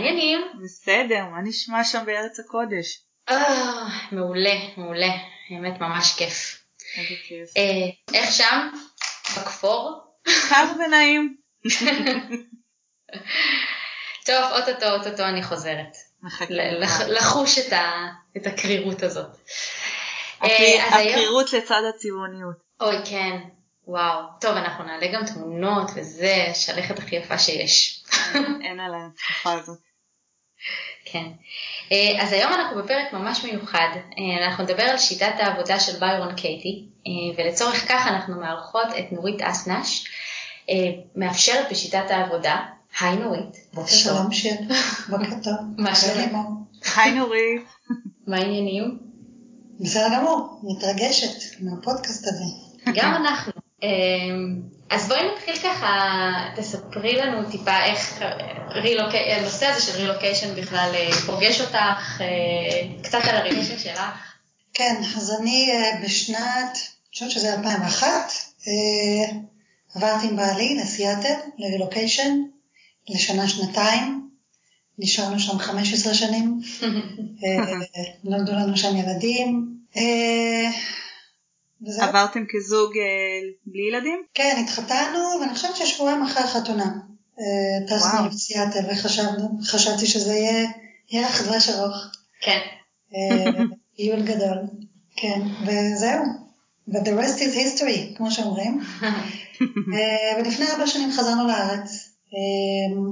מעניינים. בסדר, מה נשמע שם בארץ הקודש? אה, מעולה, מעולה. האמת ממש כיף. איזה כיף. אה, איך שם? בכפור? קר ונעים. טוב, אוטוטו, אוטוטו אני חוזרת. לחוש את הקרירות הזאת. אה, הקרירות לצד הצבעוניות. אוי, כן. וואו. טוב, אנחנו נעלה גם תמונות וזה, השלכת הכי יפה שיש. אין על התקופה הזאת. כן. אה, אז היום אנחנו בפרק ממש מיוחד. אה, אנחנו נדבר על שיטת העבודה של ביירון קייטי, אה, ולצורך כך אנחנו מארחות את נורית אסנש, מאפשרת בשיטת העבודה. היי נורית. בוקר. שלום שיר, בוקר טוב. מה לימור. היי נורית. מה העניינים? בסדר גמור, מתרגשת מהפודקאסט הזה. גם אנחנו. אה, אז בואי נתחיל ככה, תספרי לנו טיפה איך רילוק... הנושא הזה של רילוקיישן בכלל אה, פוגש אותך, אה, קצת על הרילוקיישן שלך. כן, אז אני אה, בשנת, אני חושבת שזה 2001, אה, עברתי עם בעלי לסיאטל, לרילוקיישן, לשנה-שנתיים. נשארנו שם 15 שנים, אה, נולדו לנו שם ילדים. אה, וזהו. עברתם כזוג אה, בלי ילדים? כן, התחתנו, ואני חושבת ששבועיים אחרי החתונה. אה, טסנו. לסיאטל וחשבתי שזה יהיה ירח דבש ארוך. כן. אה, טיול גדול. כן, וזהו. ו- the rest is history, כמו שאומרים. אה, ולפני ארבע שנים חזרנו לארץ. אה,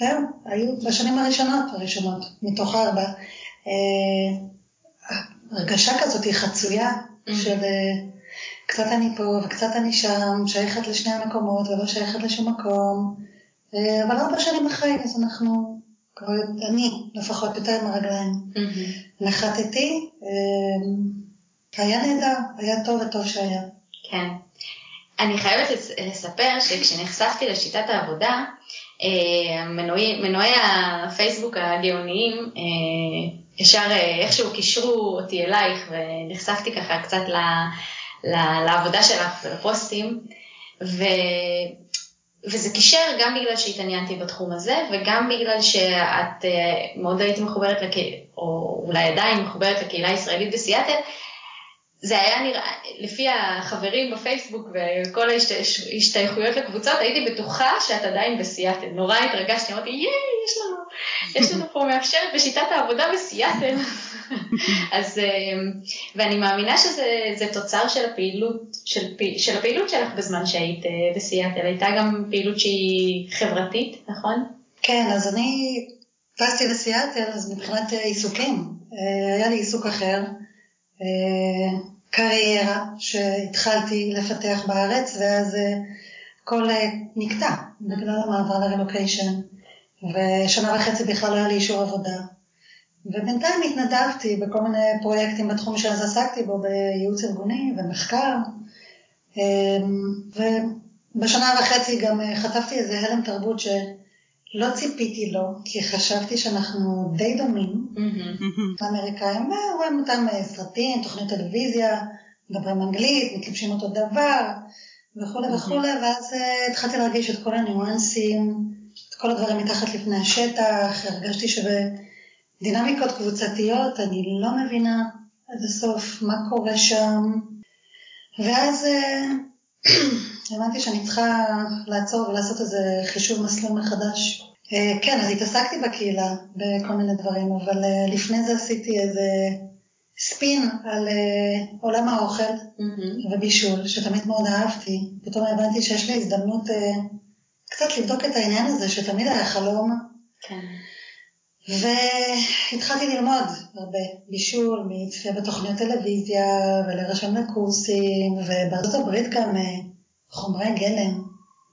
זהו, היו בשנים הראשונות, הראשונות, מתוך ארבע. אה, הרגשה כזאת היא חצויה של אה, קצת אני פה וקצת אני שם, שייכת לשני המקומות ולא שייכת לשום מקום. אה, אבל ארבע שנים אחרי, אז אנחנו, כבר, אני לפחות יותר עם הרגליים. נחתתי, אה, היה נהדר, היה טוב וטוב שהיה. כן. אני חייבת לס- לספר שכשנחשפתי לשיטת העבודה, אה, מנועי, מנועי הפייסבוק הגאוניים ישר איכשהו קישרו אותי אלייך ונחשפתי ככה קצת ל, לעבודה שלך ולפוסטים. ו... וזה קישר גם בגלל שהתעניינתי בתחום הזה וגם בגלל שאת אה, מאוד היית מחוברת, לקה... או אולי עדיין מחוברת לקהילה הישראלית בסיאטל, זה היה נראה, לפי החברים בפייסבוק וכל ההשתייכויות לקבוצות, הייתי בטוחה שאת עדיין בסיאטל. נורא התרגשתי, אמרתי, ייי, יש לנו, יש לנו פה מאפשרת בשיטת העבודה בסיאטל. אז, אה, ואני מאמינה שזה זה תוצר של הפעילות, של, של הפעילות שלך בזמן שהיית אה, בסיאטל. הייתה גם פעילות שהיא חברתית, נכון? כן, אז אני טסתי לסיאטל, אז מבחינת אה, עיסוקים, אה, היה לי עיסוק אחר, קריירה שהתחלתי לפתח בארץ, ואז אה, הכל אה, נקטע בגלל המעבר לרילוקיישן, ושנה וחצי בכלל לא היה לי אישור עבודה. ובינתיים התנדבתי בכל מיני פרויקטים בתחום שאז עסקתי בו, בייעוץ ארגוני ומחקר. אמ, ובשנה וחצי גם אה, חטפתי איזה הלם תרבות שלא ציפיתי לו, כי חשבתי שאנחנו די דומים לאמריקאים, אה, רואים אותם אה, סרטים, תוכניות טלוויזיה, מדברים אנגלית, מתלבשים אותו דבר וכולי וכולי, ואז אה, התחלתי להרגיש את כל הניואנסים, את כל הדברים מתחת לפני השטח, הרגשתי שבדינמיקות קבוצתיות אני לא מבינה עד הסוף מה קורה שם, ואז אה, הבנתי שאני צריכה לעצור ולעשות איזה חישוב מסלול מחדש. אה, כן, אז התעסקתי בקהילה בכל מיני דברים, אבל אה, לפני זה עשיתי איזה ספין על אה, עולם האוכל ובישול, שתמיד מאוד אהבתי. פתאום הבנתי שיש לי הזדמנות קצת לבדוק את העניין הזה, שתמיד היה חלום. כן. והתחלתי ללמוד הרבה בישול, מצפייה בתוכניות טלוויזיה ולרשם לקורסים, ובארצות הברית גם חומרי גלם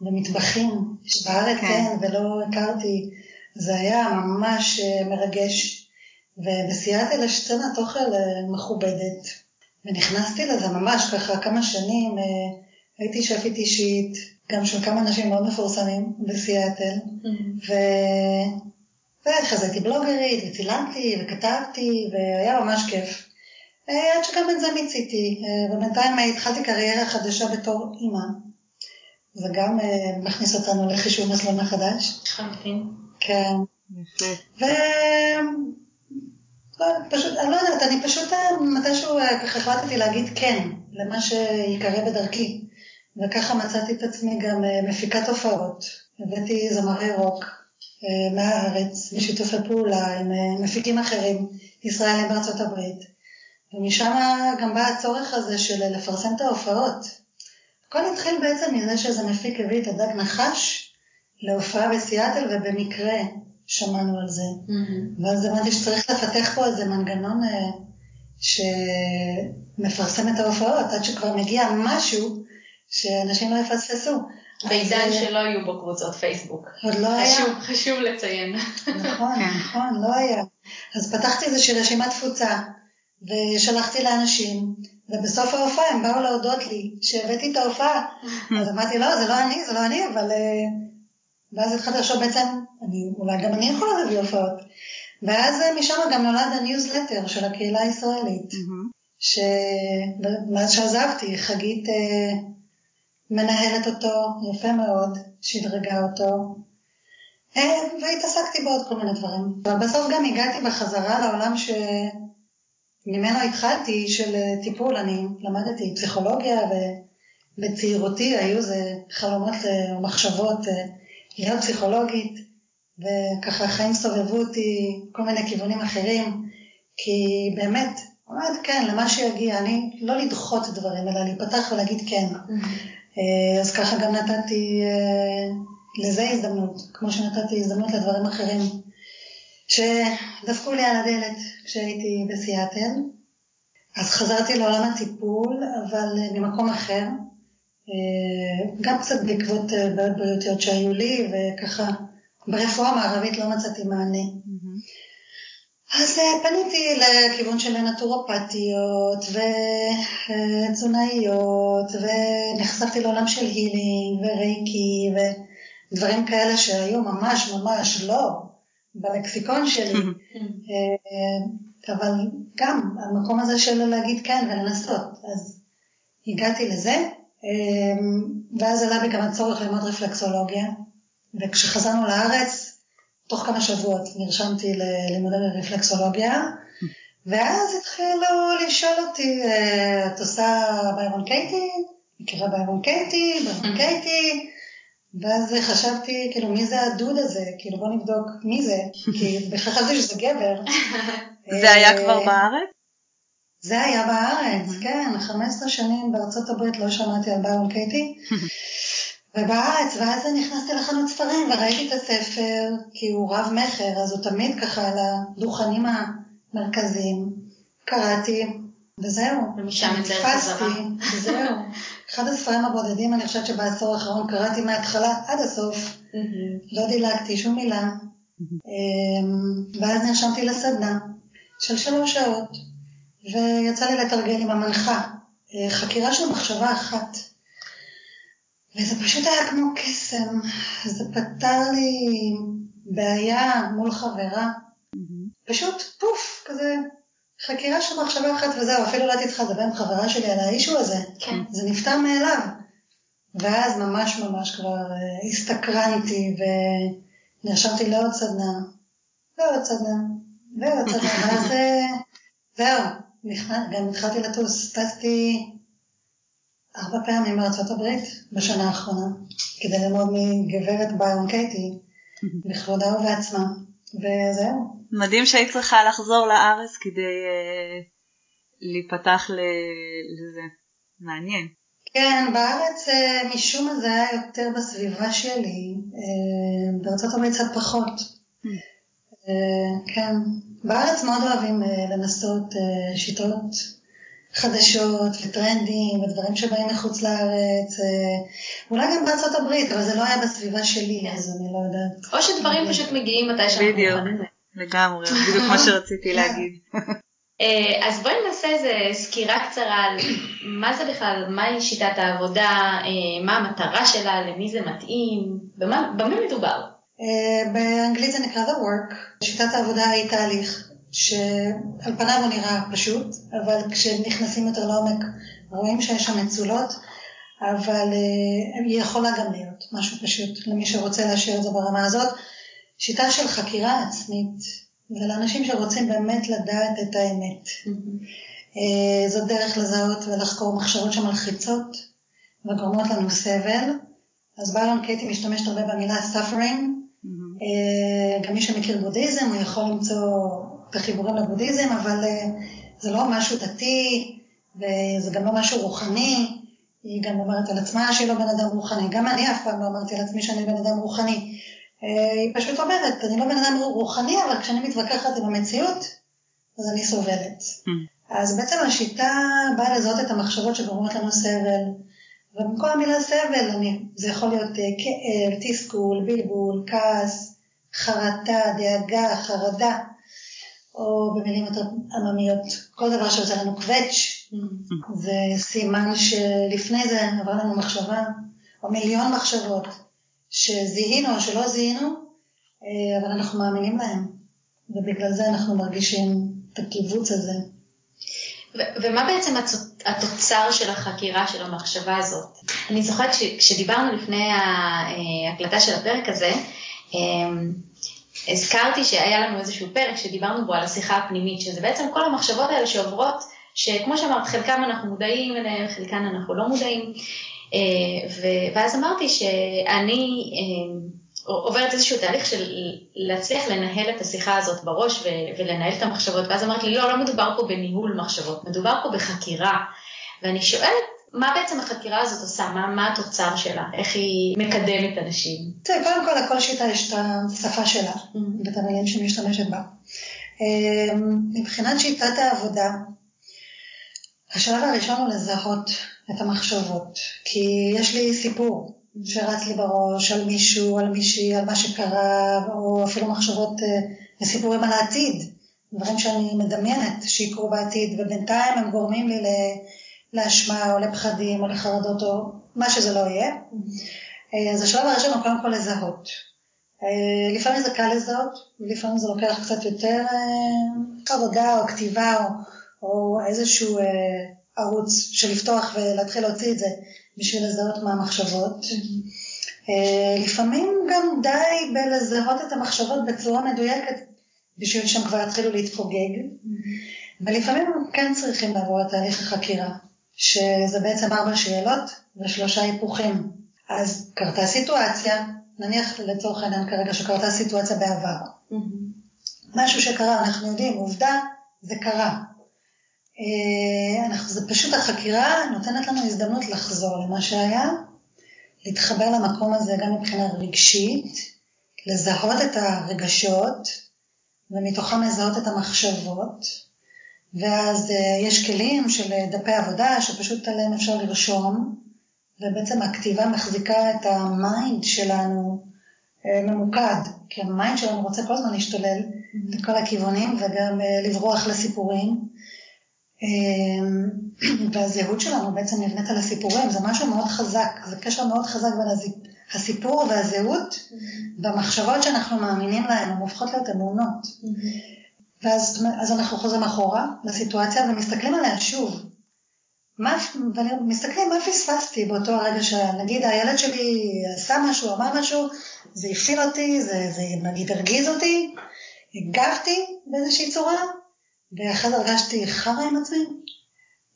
ומטבחים, שבארץ כן. כן ולא הכרתי, זה היה ממש אה, מרגש. ובסיאטל יש סצנת אוכל מכובדת, ונכנסתי לזה ממש ככה כמה שנים, אה, הייתי שפית אישית, גם של כמה אנשים מאוד מפורסמים בסיאטל, ו... ואחרי זה הייתי בלוגרית, וצילמתי, וכתבתי, והיה ממש כיף. אה, עד שגם את זה מיציתי, ובינתיים התחלתי קריירה חדשה בתור אימא. זה גם אה, מכניס אותנו לחישוב מסלול מחדש. לחלוטין. כן. יפה. ו... לא, פשוט, אני לא יודעת, אני פשוט אה, מתישהו אה, ככה החלטתי להגיד כן למה שיקרה בדרכי. וככה מצאתי את עצמי גם מפיקת הופעות. הבאתי זמרי רוק מהארץ בשיתופי פעולה עם מפיקים אחרים, ישראלים בארצות הברית. ומשם גם בא הצורך הזה של לפרסם את ההופעות. הכל התחיל בעצם מזה שאיזה מפיק הביא את הדג נחש להופעה בסיאטל ובמקרה שמענו על זה. ואז הבנתי שצריך לפתח פה איזה מנגנון אה, שמפרסם את ההופעות, עד שכבר מגיע משהו שאנשים לא יפספסו. בעידן אז, אה, שלא יהיו בו קבוצות פייסבוק. עוד לא היה. חשוב, חשוב לציין. נכון, כן. נכון, לא היה. אז פתחתי איזושהי רשימת תפוצה, ושלחתי לאנשים, ובסוף ההופעה הם באו להודות לי שהבאתי את ההופעה. אז אמרתי, לא, זה לא אני, זה לא אני, אבל... אה, ואז התחלתי לחשוב בעצם, אני, אולי גם אני יכולה להביא הופעות. ואז אה, משם גם נולד הניוזלטר של הקהילה הישראלית. שמאז שעזבתי, חגית אה, מנהלת אותו יפה מאוד, שדרגה אותו, אה, והתעסקתי בעוד כל מיני דברים. אבל בסוף גם הגעתי בחזרה לעולם שממנו התחלתי, של אה, טיפול. אני למדתי פסיכולוגיה, ובצעירותי היו זה חלומות אה, ומחשבות אה, להיות פסיכולוגית, וככה החיים סובבו אותי כל מיני כיוונים אחרים, כי באמת, אומרת כן, למה שיגיע, אני לא לדחות דברים, אלא להיפתח ולהגיד כן. אה, אז ככה גם נתתי לזה הזדמנות, כמו שנתתי הזדמנות לדברים אחרים, שדפקו לי על הדלת כשהייתי בסיאטל. אז חזרתי לעולם הטיפול, אבל אה, ממקום אחר, אה, גם קצת בעקבות אה, בעיות בריאותיות שהיו לי, וככה ברפואה המערבית לא מצאתי מענה. מהמם. אז פניתי לכיוון של נטורופתיות ותזונאיות, ונחשפתי לעולם של הילינג ורייקי ודברים כאלה שהיו ממש ממש לא בלקסיקון שלי. אה, אבל גם המקום הזה של להגיד כן ולנסות. אז הגעתי לזה, אה, ואז עלה בי גם הצורך ללמוד רפלקסולוגיה, וכשחזרנו לארץ, תוך כמה שבועות נרשמתי ללימודי רפלקסולוגיה, ואז התחילו לשאול אותי, אה, את עושה ביירון קייטי? מכירה ביירון קייטי? ביירון קייטי? ואז חשבתי, כאילו, מי זה הדוד הזה? כאילו, בוא נבדוק מי זה, כי חשבתי שזה גבר. זה היה אה, כבר בארץ? זה היה בארץ, כן, 15 שנים בארצות הברית לא שמעתי על ביירון קייטי. ובארץ, ואז נכנסתי לחנות ספרים וראיתי את הספר, כי הוא רב מכר, אז הוא תמיד ככה על הדוכנים המרכזיים. קראתי, וזהו. ומשם יצא נתפסתי, חזרה. וזהו. אחד הספרים הבודדים, אני חושבת שבעשור האחרון קראתי מההתחלה עד הסוף, לא דילגתי שום מילה. אמ, ואז נרשמתי לסדנה של שלוש שעות, ויצא לי לתרגל עם המנחה, אה, חקירה של מחשבה אחת. וזה פשוט היה כמו קסם, זה פתר לי בעיה מול חברה, פשוט פוף, כזה חקירה של מחשבה אחת וזהו, אפילו לא לדבר עם חברה שלי על האישו הזה, כן. זה נפתר מאליו. ואז ממש ממש כבר אה, הסתקרנתי ונרשמתי לעוד סדנה, לעוד סדנה, ועוד סדנה, ואז אה, זהו, גם התחלתי לטוס, טסתי ארבע פעמים בארצות הברית בשנה האחרונה, כדי ללמוד מגברת ביירון קייטי, בכבודה ובעצמה, וזהו. מדהים שהיית צריכה לחזור לארץ כדי אה, להיפתח ל- לזה. מעניין. כן, בארץ אה, משום מה זה היה יותר בסביבה שלי, אה, בארצות הברית קצת פחות. אה, כן, בארץ מאוד אוהבים אה, לנסות אה, שיטות חדשות וטרנדים ודברים שבאים מחוץ לארץ, אה, אולי גם בארצות הברית, אבל זה לא היה בסביבה שלי, כן. אז אני לא יודעת. או שדברים פשוט מגיעים מתי שאנחנו בדיוק. מוכנים. לגמרי, בדיוק מה שרציתי להגיד. אה, אז בואי נעשה איזה סקירה קצרה על מה זה בכלל, מהי שיטת העבודה, אה, מה המטרה שלה, למי זה מתאים, במה במה מדובר. אה, באנגלית זה נקרא The Work. שיטת העבודה היא תהליך שעל פניו הוא נראה פשוט, אבל כשנכנסים יותר לעומק רואים שיש שם מצולות, אבל היא יכולה גם להיות משהו פשוט למי שרוצה להשאיר את זה ברמה הזאת. שיטה של חקירה עצמית, ולאנשים שרוצים באמת לדעת את האמת. אה, זאת דרך לזהות ולחקור מחשבות שמלחיצות וגורמות לנו סבל. אז ביון קייטי משתמשת הרבה במילה suffering. אה, גם מי שמכיר בודהיזם, הוא יכול למצוא את החיבורים לבודהיזם, אבל אה, זה לא משהו דתי, וזה גם לא משהו רוחני. היא גם אומרת על עצמה שהיא לא בן אדם רוחני. גם אני אף פעם לא אמרתי על עצמי שאני בן אדם רוחני. היא פשוט אומרת, אני לא בן אדם רוחני, אבל כשאני מתווכחת עם המציאות, אז אני סובלת. אז בעצם השיטה באה לזהות את המחשבות שגורמות לנו סבל, ובמקום המילה סבל, אני, זה יכול להיות אה, כאב, תסכול, בלבול, כעס, חרטה, דאגה, חרדה, או במילים יותר עממיות, כל דבר שעושה לנו קווץ', זה סימן שלפני זה עברה לנו מחשבה, או מיליון מחשבות, שזיהינו או שלא זיהינו, אה, אבל אנחנו מאמינים להם, ובגלל זה אנחנו מרגישים את הקיבוץ הזה. ומה בעצם התוצר של החקירה של המחשבה הזאת? אני זוכרת שכשדיברנו לפני ההקלטה של הפרק הזה, אמ, הזכרתי שהיה לנו איזשהו פרק שדיברנו בו על השיחה הפנימית, שזה בעצם כל המחשבות האלה שעוברות, שכמו שאמרת, חלקם אנחנו מודעים אליהם, חלקן אנחנו לא מודעים. אה, ואז אמרתי שאני אמ, עוברת איזשהו תהליך של להצליח לנהל את השיחה הזאת בראש ולנהל את המחשבות, ואז אמרת לי, לא, לא מדובר פה בניהול מחשבות, מדובר פה בחקירה. ואני שואלת, מה בעצם החקירה הזאת עושה? מה, מה התוצר שלה? איך היא מקדמת אנשים? תראה, קודם כל, לכל שיטה יש את השפה שלה, mm-hmm. ואת המילים שהיא משתמשת בה. אמ, מבחינת שיטת העבודה, השלב הראשון הוא לזהות את המחשבות, כי יש לי סיפור. שרץ לי בראש על מישהו, על מישהי, על מה שקרה, או אפילו מחשבות אה, וסיפורים על העתיד, דברים שאני מדמיינת שיקרו בעתיד, ובינתיים הם גורמים לי לאשמה או לפחדים או לחרדות או מה שזה לא יהיה. אה, אז השלב הראשון הוא קודם כל לזהות. אה, לפעמים זה קל לזהות, ולפעמים זה לוקח קצת יותר עבודה או כתיבה או, או איזשהו ערוץ של לפתוח ולהתחיל להוציא את זה בשביל לזהות מה המחשבות. אה, לפעמים גם די בלזהות את המחשבות בצורה מדויקת בשביל שהם כבר יתחילו להתפוגג. ולפעמים הם כן צריכים לעבור את תהליך החקירה, שזה בעצם ארבע שאלות ושלושה היפוכים. אז קרתה סיטואציה, נניח לצורך העניין כרגע שקרתה סיטואציה בעבר. משהו שקרה, אנחנו יודעים, עובדה, זה קרה. אה, זה פשוט החקירה נותנת לנו הזדמנות לחזור למה שהיה, להתחבר למקום הזה גם מבחינה רגשית, לזהות את הרגשות, ומתוכם לזהות את המחשבות, ואז אה, יש כלים של דפי עבודה שפשוט עליהם אפשר לרשום, ובעצם הכתיבה מחזיקה את ה mind שלנו אה, ממוקד, כי ה mind שלנו רוצה כל הזמן להשתולל לכל הכיוונים וגם לברוח לסיפורים. אמ, והזהות שלנו בעצם נבנית על הסיפורים, זה משהו מאוד חזק, זה קשר מאוד חזק בין הסיפור והזהות במחשבות שאנחנו מאמינים להן, הן הופכות להיות אמונות. ואז אז אנחנו חוזרים אחורה לסיטואציה ומסתכלים עליה שוב. מה, ומסתכלים מה פספסתי באותו הרגע שנגיד הילד שלי עשה משהו, אמר משהו, זה הפעיל אותי, זה, זה נגיד הרגיז אותי, הגבתי באיזושהי צורה, ואחרי זה הרגשתי חרא עם עצמי.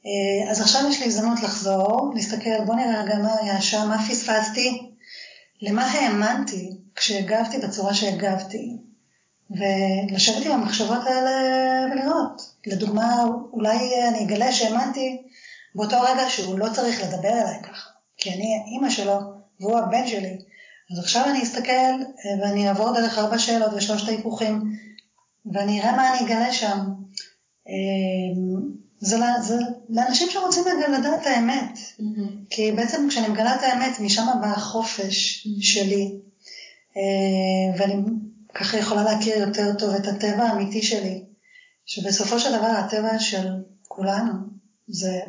אה, אז עכשיו יש לי הזדמנות לחזור, להסתכל, בוא נראה רגע מה היה שם, מה פספסתי, למה האמנתי כשהגבתי בצורה שהגבתי, ולשבת עם המחשבות האלה ולראות. לדוגמה, אולי אני אגלה שהאמנתי באותו רגע שהוא לא צריך לדבר אליי ככה, כי אני אימא שלו והוא הבן שלי. אז עכשיו אני אסתכל אה, ואני אעבור דרך ארבע שאלות ושלושת ההיפוכים, ואני אראה מה אני אגלה שם. אמ, זה, זה לאנשים שרוצים לדעת את האמת. Mm-hmm. כי בעצם כשאני מגלה את האמת, משם בא החופש mm-hmm. שלי. אה, ואני ככה יכולה להכיר יותר טוב את הטבע האמיתי שלי, שבסופו של דבר הטבע של כולנו זה,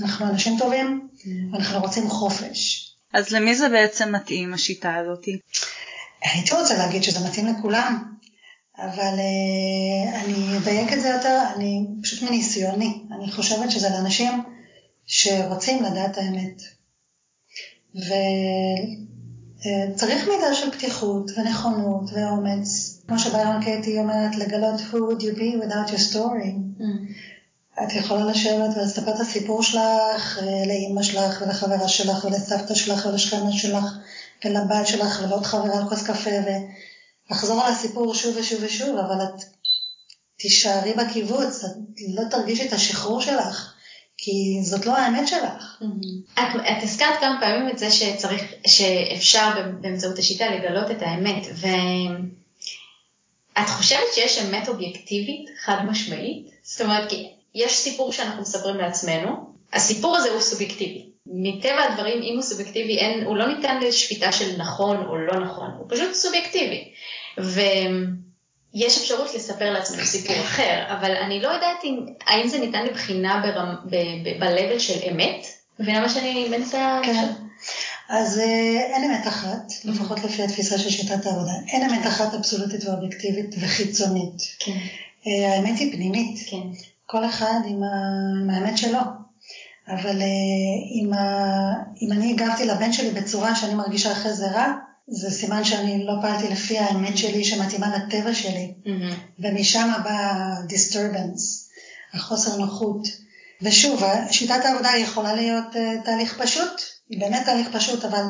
אנחנו אנשים טובים, mm-hmm. ואנחנו רוצים חופש. אז למי זה בעצם מתאים השיטה הזאת? הייתי רוצה להגיד שזה מתאים לכולם. אבל אה, אני אדייק את זה יותר, אני פשוט מניסיוני, אני חושבת שזה לאנשים שרוצים לדעת האמת. אה, צריך מידה של פתיחות ונכונות ואומץ. כמו שביירון קייטי אומרת, לגלות who would you be without your story. Mm. את יכולה לשבת ולספר את הסיפור שלך אה, לאימא שלך ולחברה שלך ולסבתא שלך ולשכנה שלך ולבת שלך ולעוד חברה על כוס קפה ולחזור על הסיפור שוב ושוב ושוב, אבל את תישארי בקיבוץ, את לא תרגישי את השחרור שלך, כי זאת לא האמת שלך. את, את הזכרת כמה פעמים את זה שצריך, שאפשר באמצעות השיטה לגלות את האמת, ואת חושבת שיש אמת אובייקטיבית חד משמעית? זאת אומרת, כי יש סיפור שאנחנו מספרים לעצמנו, הסיפור הזה הוא סובייקטיבי. מטבע הדברים, אם הוא סובייקטיבי, אין, הוא לא ניתן לשפיטה של נכון או לא נכון, הוא פשוט סובייקטיבי. ויש אפשרות לספר לעצמנו סיפור אחר, אבל אני לא יודעת אם, האם זה ניתן לבחינה ב-level של אמת? מבינה מה שאני מנסה? כן. אז אה, אין אמת אחת, לפחות לפי התפיסה של שיטת העבודה. אין אמת אחת אבסולוטית ואובייקטיבית וחיצונית. כן. אה, האמת היא פנימית. כן. כל אחד עם, ה... עם האמת שלו. אבל אם, ה... אם אני הגבתי לבן שלי בצורה שאני מרגישה אחרי זה רע, זה סימן שאני לא פעלתי לפי האמת שלי שמתאימה לטבע שלי. Mm-hmm. ומשם בא דיסטרבנס, החוסר נוחות. ושוב, שיטת העבודה יכולה להיות uh, תהליך פשוט, היא באמת תהליך פשוט, אבל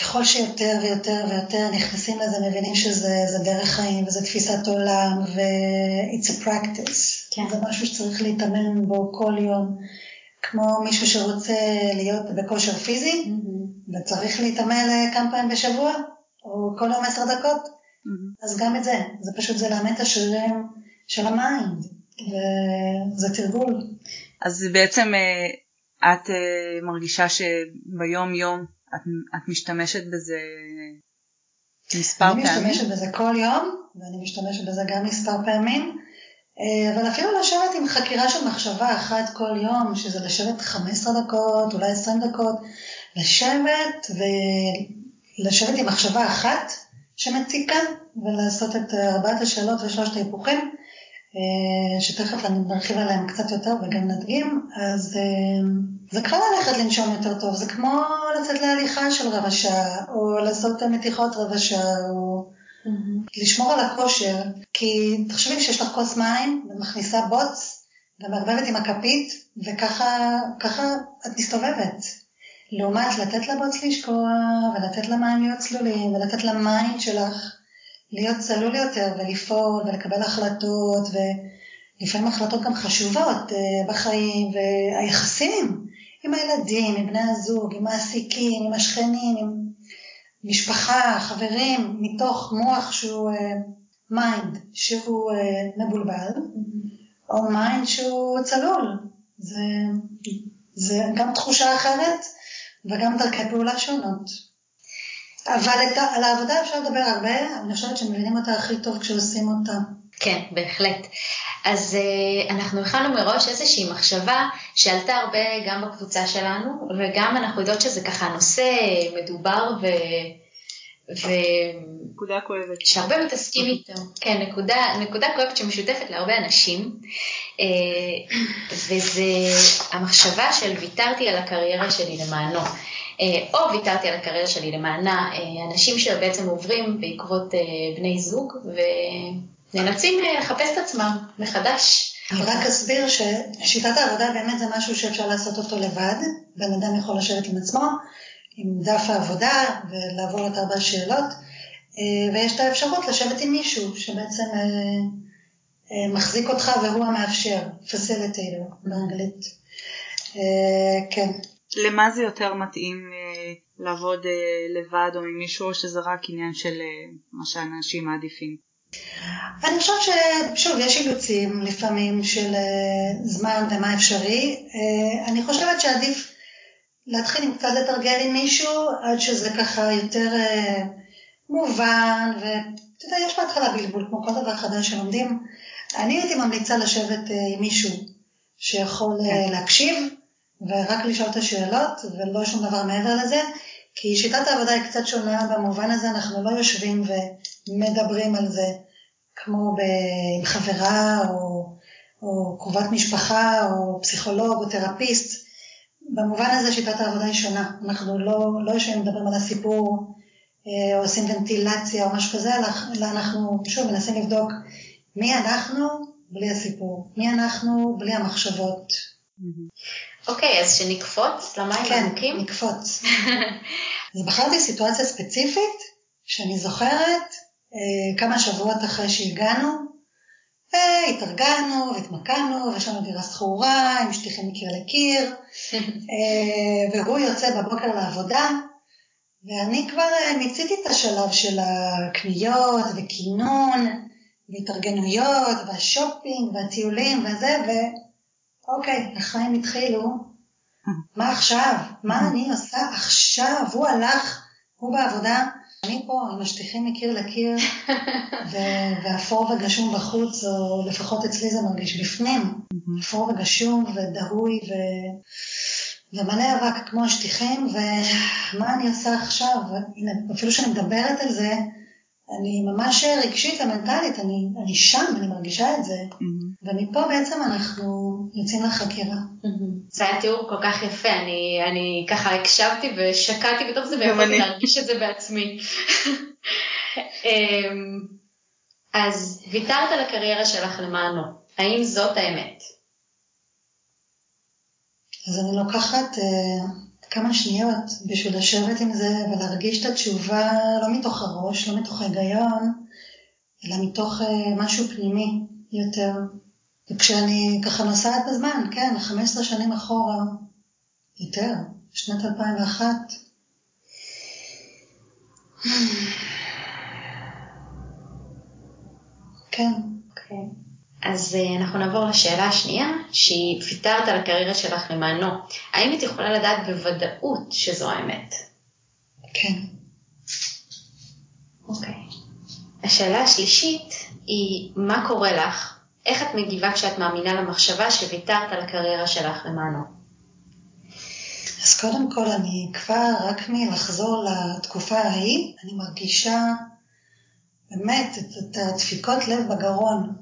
ככל שיותר ויותר ויותר נכנסים לזה, מבינים שזה דרך חיים וזה תפיסת עולם ו-it's a practice. כן. זה משהו שצריך להתאמן בו כל יום. כמו מישהו שרוצה להיות בכושר פיזי, Mm-hmm. וצריך להתאמן אה, כמה פעמים בשבוע, או כל יום עשר דקות, Mm-hmm. אז גם את זה, זה פשוט זה לאמן את השרירים של ה mind, וזה תרגול. אז בעצם אה, את אה, מרגישה שביום יום את, את משתמשת בזה מספר אני פעמים? אני משתמשת בזה כל יום, ואני משתמשת בזה גם מספר פעמים, אבל אפילו לשבת עם חקירה של מחשבה אחת כל יום, שזה לשבת 15 דקות, אולי 20 דקות, לשבת ולשבת עם מחשבה אחת שמציקה, ולעשות את ארבעת השאלות ושלושת ההיפוכים, אה, שתכף אני נרחיב עליהם קצת יותר וגם נדגים, אז אה, זה כמו ללכת לנשום יותר טוב, זה כמו לצאת להליכה של רבע שעה, או לעשות מתיחות רבע שעה, או לשמור על הכושר, כי תחשבי שיש לך כוס מים ומכניסה בוץ ומערבבת עם הכפית, וככה ככה את מסתובבת. לעומת לתת לבוץ לשקוע, ולתת למים להיות צלולים, ולתת למים שלך להיות צלול יותר, ולפעול, ולקבל החלטות, ולפעמים החלטות גם חשובות אה, בחיים, והיחסים עם הילדים, עם בני הזוג, עם מעסיקים, עם השכנים, עם משפחה, חברים, מתוך מוח שהוא mind, שהוא אה, מבולבל, או mind שהוא צלול. זה, זה גם תחושה אחרת וגם דרכי פעולה שונות. אבל את, על העבודה אפשר לדבר הרבה, אני חושבת שמבינים אותה הכי טוב כשעושים אותה. כן, בהחלט. אז uh, אנחנו הכנו מראש איזושהי מחשבה שעלתה הרבה גם בקבוצה שלנו, וגם אנחנו יודעות שזה ככה נושא מדובר ו... ו... נקודה כואבת. שהרבה מתעסקים איתו. כן, נקודה, נקודה כואבת שמשותפת להרבה אנשים, uh, וזה המחשבה של ויתרתי על הקריירה שלי למענו. או ויתרתי על הקריירה שלי למענה, אנשים שבעצם עוברים בעקבות בני זוג ונאלצים לחפש את עצמם מחדש. אני רק אסביר ששיטת העבודה באמת זה משהו שאפשר לעשות אותו לבד, בן אדם יכול לשבת עם עצמו, עם דף העבודה ולעבור את ארבע שאלות, ויש את האפשרות לשבת עם מישהו שבעצם מחזיק אותך והוא המאפשר, facilitator באנגלית. כן. למה זה יותר מתאים אה, לעבוד אה, לבד או עם מישהו, או שזה רק עניין של אה, מה שאנשים מעדיפים? אני חושבת ששוב, יש אילוצים לפעמים של אה, זמן ומה אפשרי. אה, אני חושבת שעדיף להתחיל עם קצת לתרגל עם מישהו, עד שזה ככה יותר אה, מובן, ואתה יודע, יש בהתחלה בלבול, כמו כל דבר חדש שלומדים. אני הייתי ממליצה לשבת אה, עם מישהו שיכול אה, כן. להקשיב. ורק לשאול את השאלות ולא שום דבר מעבר לזה, כי שיטת העבודה היא קצת שונה במובן הזה, אנחנו לא יושבים ומדברים על זה כמו עם חברה או, או קרובת משפחה או פסיכולוג או תרפיסט. במובן הזה שיטת העבודה היא שונה. אנחנו לא, לא יושבים מדברים על הסיפור, אה, או עושים ונטילציה או משהו כזה, אלא אנחנו שוב מנסים לבדוק מי אנחנו בלי הסיפור, מי אנחנו בלי המחשבות. אוקיי, אז שנקפוץ למים כן, עמוקים? נקפוץ. אז בחרתי סיטואציה ספציפית, שאני זוכרת אה, כמה שבועות אחרי שהגענו, והתארגנו והתמקענו, ויש לנו דירה שכורה עם שטיחים מקיר לקיר, אה, והוא יוצא בבוקר לעבודה, ואני כבר אה, מיציתי את השלב של הקניות וכינון והתארגנויות והשופינג והטיולים וזה, ואוקיי, החיים התחילו, מה עכשיו? מה אני עושה עכשיו? הוא הלך, הוא בעבודה, אני פה עם השטיחים מקיר לקיר, ואפור וגשום בחוץ, או לפחות אצלי זה מרגיש בפנים, אפור וגשום ודהוי ו... ומלא אבק כמו השטיחים, ומה אני עושה עכשיו? הנה, אפילו שאני מדברת על זה, אני ממש רגשית ומנטלית, אני, אני שם, אני מרגישה את זה, mm-hmm. ומפה בעצם אנחנו יוצאים לחקירה. זה היה תיאור כל כך יפה, אני, אני ככה הקשבתי ושקעתי בתוך זה ויכולתי להרגיש את זה בעצמי. אמ, אז ויתרת על הקריירה שלך למענו, האם זאת האמת? אז אני לוקחת uh, כמה שניות בשביל לשבת עם זה ולהרגיש את התשובה לא מתוך הראש, לא מתוך ההיגיון, אלא מתוך uh, משהו פנימי יותר. וכשאני ככה נוסעת בזמן, כן, 15 שנים אחורה, יותר, שנת 2001, כן. אוקיי. Okay. אז אה, אנחנו נעבור לשאלה השנייה, שהיא ויתרת על הקריירה שלך למענו. האם את יכולה לדעת בוודאות שזו האמת? כן. אוקיי. השאלה השלישית היא, מה קורה לך? איך את מגיבה כשאת מאמינה למחשבה שוויתרת על הקריירה שלך למענו? אז קודם כל, אני כבר, רק מלחזור לתקופה ההיא, אני מרגישה באמת את, את הדפיקות לב בגרון.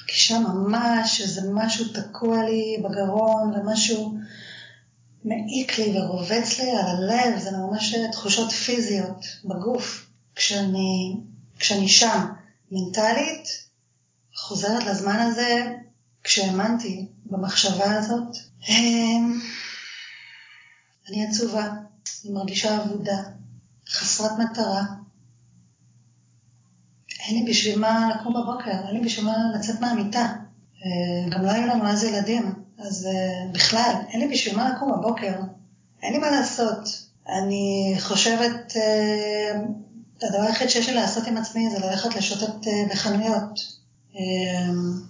מרגישה ממש שזה משהו תקוע לי בגרון ומשהו מעיק לי ורובץ לי על הלב, זה ממש תחושות פיזיות בגוף. כשאני, כשאני שם מנטלית, חוזרת לזמן הזה כשהאמנתי במחשבה הזאת. אמ, אני עצובה, אני מרגישה אבודה, חסרת מטרה. אין לי בשביל מה לקום בבוקר, אין לי בשביל מה לצאת מהמיטה. אה, גם לא היו לנו אז ילדים, אז אה, בכלל, אין לי בשביל מה לקום בבוקר, אין לי מה לעשות. אני חושבת, אה, הדבר היחיד שיש לי לעשות עם עצמי זה ללכת לשוטט בחנויות.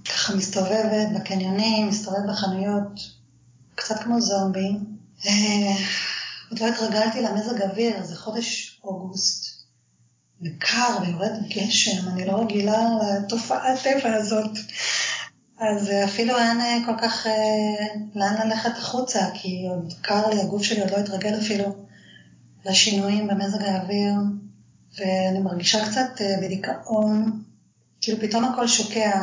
ככה מסתובבת בקניונים, מסתובבת בחנויות, קצת כמו זומבי. עוד לא התרגלתי למזג אוויר, זה חודש אוגוסט. וקר ויורד גשם, אני לא רגילה לתופעת טבע הזאת. אז אפילו אין אה, כל כך אה, לאן ללכת החוצה, כי עוד קר לי, הגוף שלי עוד לא התרגל אפילו לשינויים במזג האוויר, ואני מרגישה קצת אה, בדיכאון, כאילו פתאום הכל שוקע,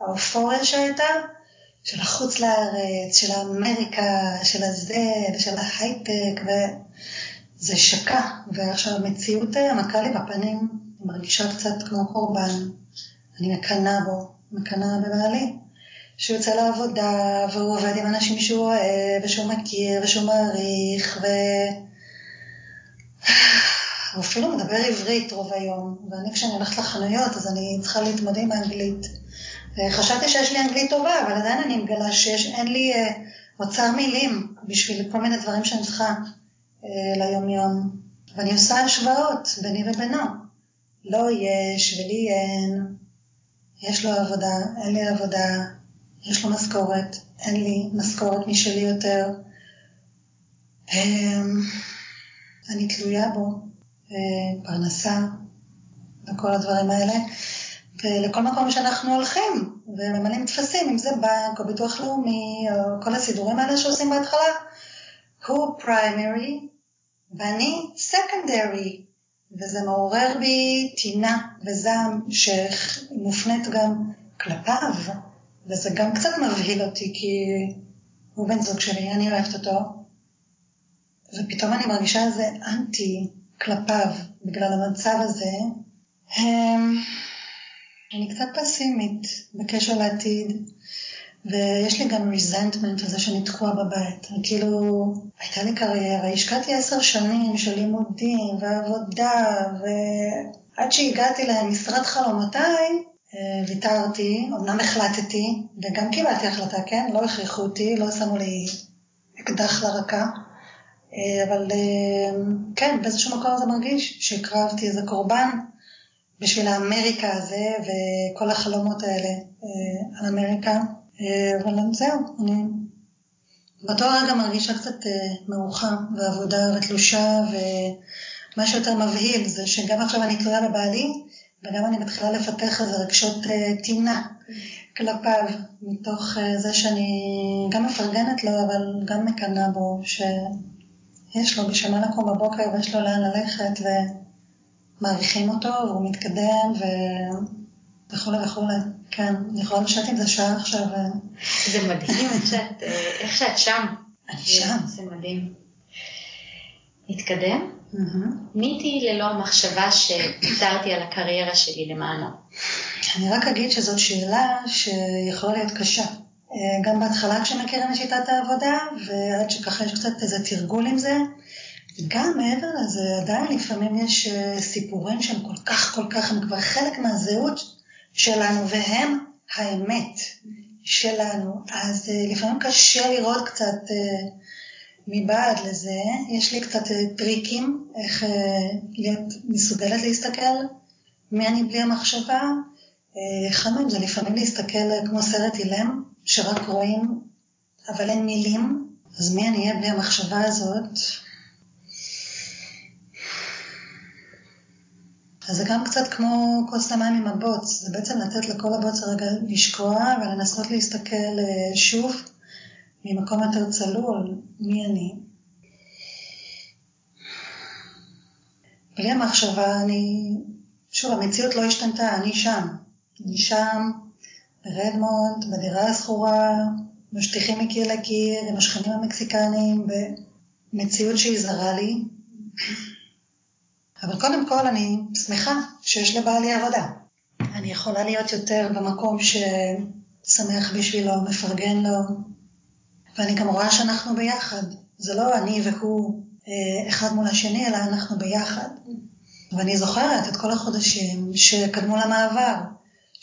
האופוריה שהייתה, של החוץ לארץ, של האמריקה, של הזה, של ההייטק, ו... זה שקע, ועכשיו המציאות מכה לי בפנים, מרגישה קצת כמו קורבן, אני מקנאה בו, מקנאה בבעלי, שהוא יוצא לעבודה, והוא עובד עם אנשים שהוא אוהב, ושהוא מכיר, ושהוא מעריך, ו... הוא אפילו מדבר עברית רוב היום, ואני כשאני הולכת לחנויות אז אני צריכה להתמודד עם האנגלית. חשבתי שיש לי אנגלית טובה, אבל עדיין אני מגלה שאין לי אה, אוצר מילים בשביל כל מיני דברים שאני צריכה אה, ליומיום, ואני עושה השוואות ביני ובינו. לא יש ולי אין, יש לו עבודה, אין לי עבודה, יש לו משכורת, אין לי משכורת משלי יותר. אמ, אני תלויה בו, פרנסה וכל הדברים האלה. ולכל מקום שאנחנו הולכים וממלאים טפסים, אם זה בנק או ביטוח לאומי או כל הסידורים האלה שעושים בהתחלה, הוא פריימרי ואני סקנדרי, וזה מעורר בי טינה וזעם שמופנית גם כלפיו, וזה גם קצת מבהיל אותי, כי הוא בן זוג שלי, אני אוהבת אותו, ופתאום אני מרגישה איזה אנטי כלפיו בגלל המצב הזה. אמ, אני קצת פסימית בקשר לעתיד, ויש לי גם ריזנטמנט על זה שאני תקועה בבית. כאילו, הייתה לי קריירה, השקעתי עשר שנים של לימודים ועבודה, ועד שהגעתי למשרד חלומותיי, אה, ויתרתי, אמנם החלטתי, וגם קיבלתי החלטה, כן? לא הכריחו אותי, לא שמו לי אקדח לרקה. אה, אבל אה, כן, באיזשהו מקום זה מרגיש שהקרבתי איזה קורבן בשביל האמריקה הזה וכל החלומות האלה על אמריקה. אבל זהו, אני באותו רגע מרגישה קצת מרוחה ועבודה ותלושה, ומה שיותר מבהיל זה שגם עכשיו אני תלויה בבעלי, וגם אני מתחילה לפתח איזה רגשות אה, טינה כלפיו, מתוך אה, זה שאני גם מפרגנת לו, אבל גם מקנאה בו, שיש לו בשביל מה לקום בבוקר ויש לו לאן ללכת, ומעריכים אותו, והוא מתקדם, ו... וכולי וכולי. כן, אני יכולה לשבת עם זה שעה עכשיו. זה מדהים שאת, אה, איך שאת שם. אני שם. זה מדהים. נתקדם? מיתי ללא מחשבה שוויתרתי על הקריירה שלי למענו. אני רק אגיד שזאת שאלה שיכולה להיות קשה. אה, גם בהתחלה כשמכירים את שיטת העבודה, ועד שככה יש קצת איזה תרגול עם זה, וגם מעבר לזה, עדיין לפעמים יש אה, סיפורים שהם כל כך כל כך, הם כבר חלק מהזהות שלנו, והם האמת שלנו. אז אה, לפעמים קשה לראות קצת מבעד לזה, יש לי קצת טריקים איך להיות מסוגלת להסתכל מי אני בלי המחשבה. אחד מהם זה לפעמים להסתכל כמו סרט אילם, שרק רואים, אבל אין מילים, אז מי אני אהיה בלי המחשבה הזאת? אז זה גם קצת כמו כוס המים עם הבוץ, זה בעצם לתת לכל הבוץ הרגע לשקוע ולנסות להסתכל שוב ממקום יותר צלול, מי אני. בלי המחשבה, אני, שוב, המציאות לא השתנתה, אני שם. אני שם, ברדמונד, בדירה השכורה, משטיחים מקיר לקיר, עם השכנים המקסיקנים, במציאות שהיא זרה לי. אבל קודם כל אני שמחה שיש לבעלי עבודה. אני יכולה להיות יותר במקום ששמח בשבילו, מפרגן לו, ואני גם רואה שאנחנו ביחד. זה לא אני והוא אה, אחד מול השני, אלא אנחנו ביחד. ואני זוכרת את כל החודשים שקדמו למעבר,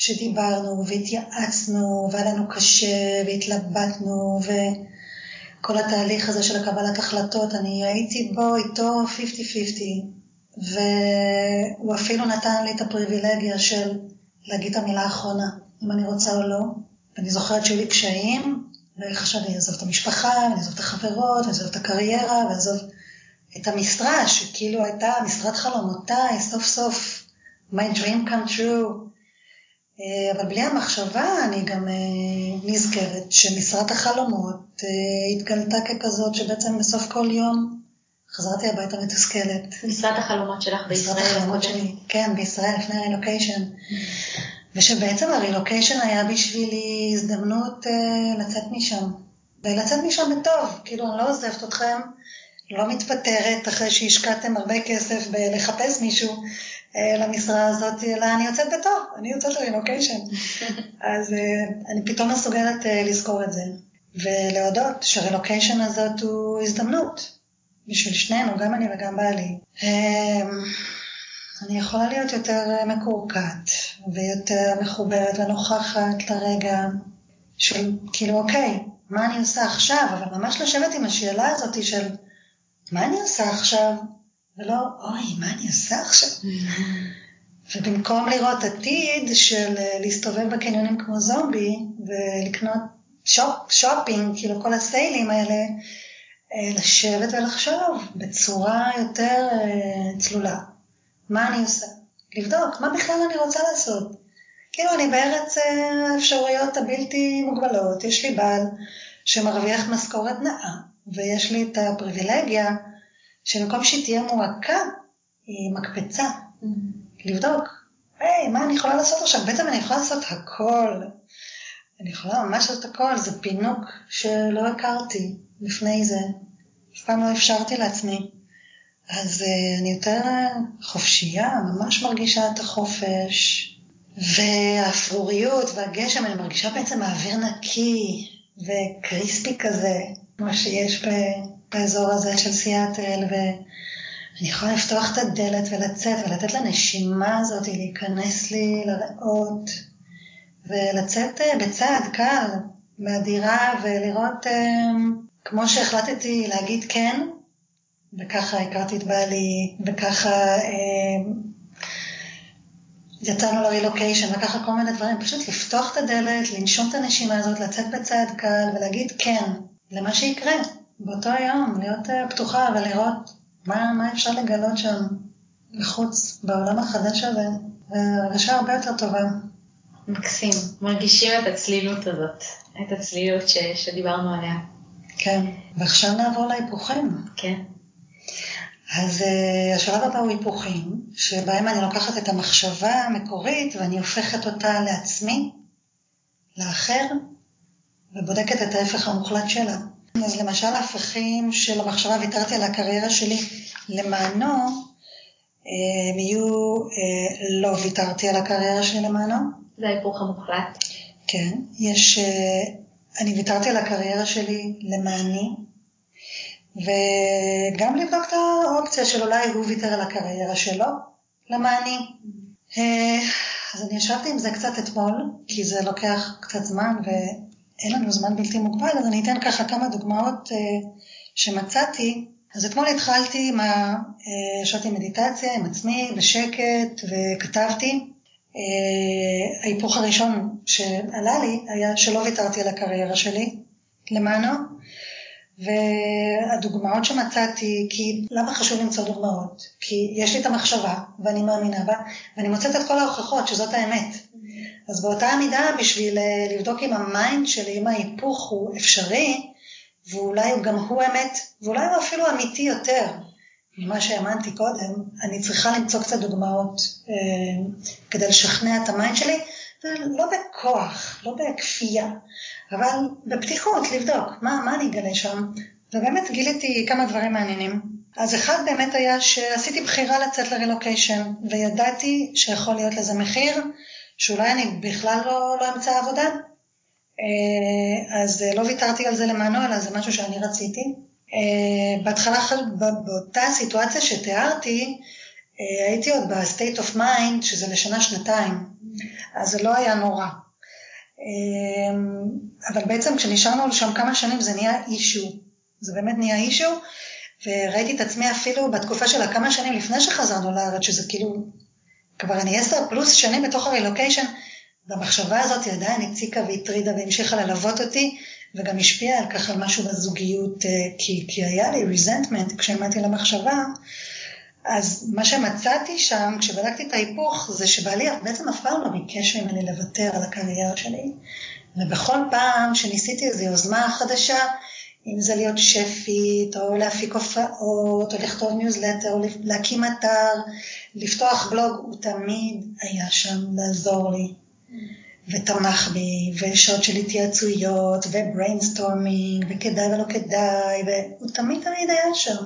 שדיברנו והתייעצנו, והיה לנו קשה, והתלבטנו, וכל התהליך הזה של הקבלת החלטות, אני הייתי בו איתו 50-50, והוא אפילו נתן לי את הפריבילגיה של להגיד את המילה האחרונה, אם אני רוצה או לא. ואני זוכרת שהיו לי קשיים, וחשבתי, אני אעזוב את המשפחה, אני אעזוב את החברות, אני אעזוב את הקריירה, ואני אעזוב את המשרה, שכאילו הייתה משרת חלומותיי, סוף סוף, my dream come true. אה, אבל בלי המחשבה אני גם אה, נזכרת שמשרת החלומות אה, התגלתה ככזאת שבעצם בסוף כל יום חזרתי הביתה מתוסכלת. משרת החלומות שלך בישראל? משרת החלומות שלי, כן, בישראל, לפני הרילוקיישן. ושבעצם הרילוקיישן היה בשבילי הזדמנות לצאת משם. ולצאת משם בטוב, כאילו אני לא עוזבת אתכם, לא מתפטרת אחרי שהשקעתם הרבה כסף בלחפש מישהו למשרה הזאת, אלא אני יוצאת בטוב, אני יוצאת לרילוקיישן. אז uh, אני פתאום מסוגלת uh, לזכור את זה. ולהודות שהרילוקיישן הזאת הוא הזדמנות בשביל שנינו, גם אני וגם בעלי. Uh, אני יכולה להיות יותר מקורקעת ויותר מחוברת ונוכחת לרגע של כאילו אוקיי, מה אני עושה עכשיו? אבל ממש לשבת עם השאלה הזאת של מה אני עושה עכשיו? ולא אוי, מה אני עושה עכשיו? ובמקום לראות עתיד של להסתובב בקניונים כמו זומבי ולקנות שופ, שופינג, כאילו כל הסיילים האלה, לשבת ולחשוב בצורה יותר אה, צלולה. מה אני עושה? לבדוק, מה בכלל אני רוצה לעשות? כאילו, אני בארץ אה, האפשרויות הבלתי מוגבלות, יש לי בעל שמרוויח משכורת נאה, ויש לי את הפריבילגיה שבמקום שהיא תהיה מועקה, היא מקפצה. Mm-hmm. לבדוק, היי, מה אני יכולה לעשות עכשיו? בעצם אני יכולה לעשות הכל. אני יכולה ממש לעשות הכל, זה פינוק שלא הכרתי לפני זה. אף פעם לא אפשרתי לעצמי. אז uh, אני יותר חופשייה, ממש מרגישה את החופש. והאפרוריות והגשם, אני מרגישה בעצם האוויר נקי וקריספי כזה, כמו שיש באזור הזה של סיאטל, ואני יכולה לפתוח את הדלת ולצאת ולתת לנשימה הזאת להיכנס לי לריאות, ולצאת אה, בצעד קל מהדירה ולראות אה, כמו שהחלטתי להגיד כן, וככה הכרתי את בעלי, וככה אה, יצאנו לרילוקיישן, וככה כל מיני דברים, פשוט לפתוח את הדלת, לנשום את הנשימה הזאת, לצאת בצעד קל ולהגיד כן למה שיקרה באותו יום, להיות uh, פתוחה ולראות מה, מה אפשר לגלות שם מחוץ, בעולם החדש הזה, והרגשה הרבה יותר טובה. מקסים, מרגישים את הצלילות הזאת, את הצלילות ש, שדיברנו עליה. כן, ועכשיו נעבור להיפוכים. כן. אז uh, השלב הבא הוא היפוכים, שבהם אני לוקחת את המחשבה המקורית ואני הופכת אותה לעצמי, לאחר, ובודקת את ההפך המוחלט שלה. אז למשל ההפכים של המחשבה, ויתרתי על הקריירה שלי למענו, הם יהיו uh, לא ויתרתי על הקריירה שלי למענו. זה ההיפוך המוחלט. כן, יש, uh, אני ויתרתי על הקריירה שלי למעני, וגם לבדוק את האופציה של אולי הוא ויתר על הקריירה שלו, למעני. אה, אז אני ישבתי עם זה קצת אתמול, כי זה לוקח קצת זמן ואין לנו זמן בלתי מוגבל, אז אני אתן ככה כמה דוגמאות אה, שמצאתי. אז אתמול התחלתי עם ה... אה, ישבתי מדיטציה עם עצמי בשקט וכתבתי. ההיפוך הראשון שעלה לי היה שלא ויתרתי על הקריירה שלי למענו. והדוגמאות שמצאתי, כי למה חשוב למצוא דוגמאות? כי יש לי את המחשבה ואני מאמינה בה, ואני מוצאת את כל ההוכחות שזאת האמת. אז באותה המידה, בשביל אה, לבדוק אם ה mind שלי, אם ההיפוך הוא אפשרי, ואולי גם הוא אמת, ואולי הוא אפילו אמיתי יותר ממה שהאמנתי קודם, אני צריכה למצוא קצת דוגמאות אה, כדי לשכנע את ה mind שלי, ולא בכוח, לא בכפייה, אבל בפתיחות לבדוק מה, מה אני אגלה שם, ובאמת גיליתי כמה דברים מעניינים. אז אחד באמת היה שעשיתי בחירה לצאת לרילוקיישן, וידעתי שיכול להיות לזה מחיר, שאולי אני בכלל לא, לא אמצא עבודה, אה, אז לא ויתרתי על זה למענו, אלא זה משהו שאני רציתי. אה, בהתחלה, באותה סיטואציה שתיארתי, הייתי עוד ב-state of mind, שזה לשנה-שנתיים, אז זה לא היה נורא. אמ, אבל בעצם כשנשארנו שם כמה שנים זה נהיה אישו, זה באמת נהיה אישו, וראיתי את עצמי אפילו בתקופה של הכמה שנים לפני שחזרנו לארץ, שזה כאילו, כבר אני עשר פלוס שנים בתוך הרילוקיישן, והמחשבה הזאת עדיין הציקה והטרידה והמשיכה ללוות אותי, וגם השפיעה על על משהו בזוגיות, אה, כי, כי היה לי resentment כשהאמנתי למחשבה, אז מה שמצאתי שם, כשבדקתי את ההיפוך, זה שבעלי בעצם אף פעם לא ביקש ממני לוותר על הקריירה שלי. ובכל פעם שניסיתי איזו יוזמה חדשה, אם זה להיות שפית, או להפיק הופעות, או לכתוב ניוזלטר, או להקים אתר, לפתוח בלוג, הוא תמיד היה שם לעזור לי. ותמך בי, ושעות של התייעצויות, ו brainstorming, וכדאי ולא כדאי, והוא תמיד תמיד היה שם.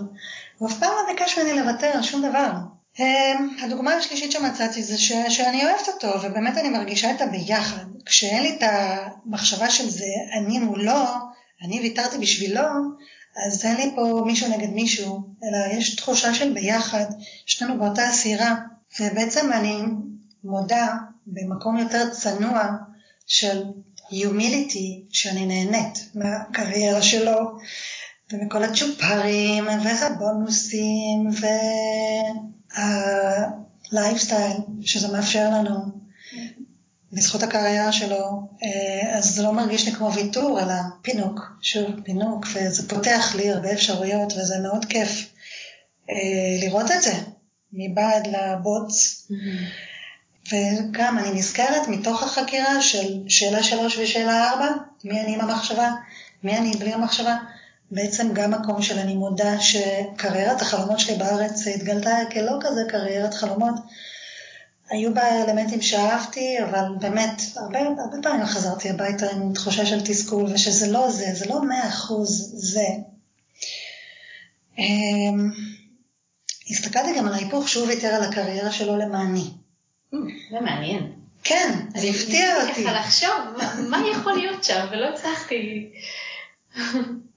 הוא אף פעם לא ביקש ממני לוותר על שום דבר. אמ, הדוגמה השלישית שמצאתי זה ש, שאני אוהבת אותו, ובאמת אני מרגישה את הביחד. כשאין לי את המחשבה של זה אני מולו, אני ויתרתי בשבילו, אז אין לי פה מישהו נגד מישהו, אלא יש תחושה של ביחד, שנינו באותה הסירה. ובעצם אני מודה במקום יותר צנוע של humility, שאני נהנית מהקריירה שלו, ומכל הצ'ופרים והבונוסים והלייפסטייל שזה מאפשר לנו בזכות הקריירה שלו, אה, אז זה לא מרגיש לי כמו ויתור, אלא פינוק, שוב פינוק, וזה פותח לי הרבה אפשרויות וזה מאוד כיף אה, לראות את זה, מבעד לבוץ. Mm-hmm. וגם אני נזכרת מתוך החקירה של שאלה שלוש ושאלה ארבע, מי אני עם המחשבה, מי אני בלי המחשבה, בעצם גם מקום של אני מודה שקריירת החלומות שלי בארץ התגלתה כלא כזה קריירת חלומות. היו בה אלמנטים שאהבתי, אבל באמת, הרבה, הרבה פעמים חזרתי הביתה עם תחושה של תסכול, ושזה לא זה, זה לא מאה אחוז זה. אמ, הסתכלתי גם על ההיפוך שהוא ויתר על הקריירה שלו למעני. זה מעניין. כן, זה הפתיע אותי. אני ככה לחשוב, מה יכול להיות שם, ולא הצלחתי.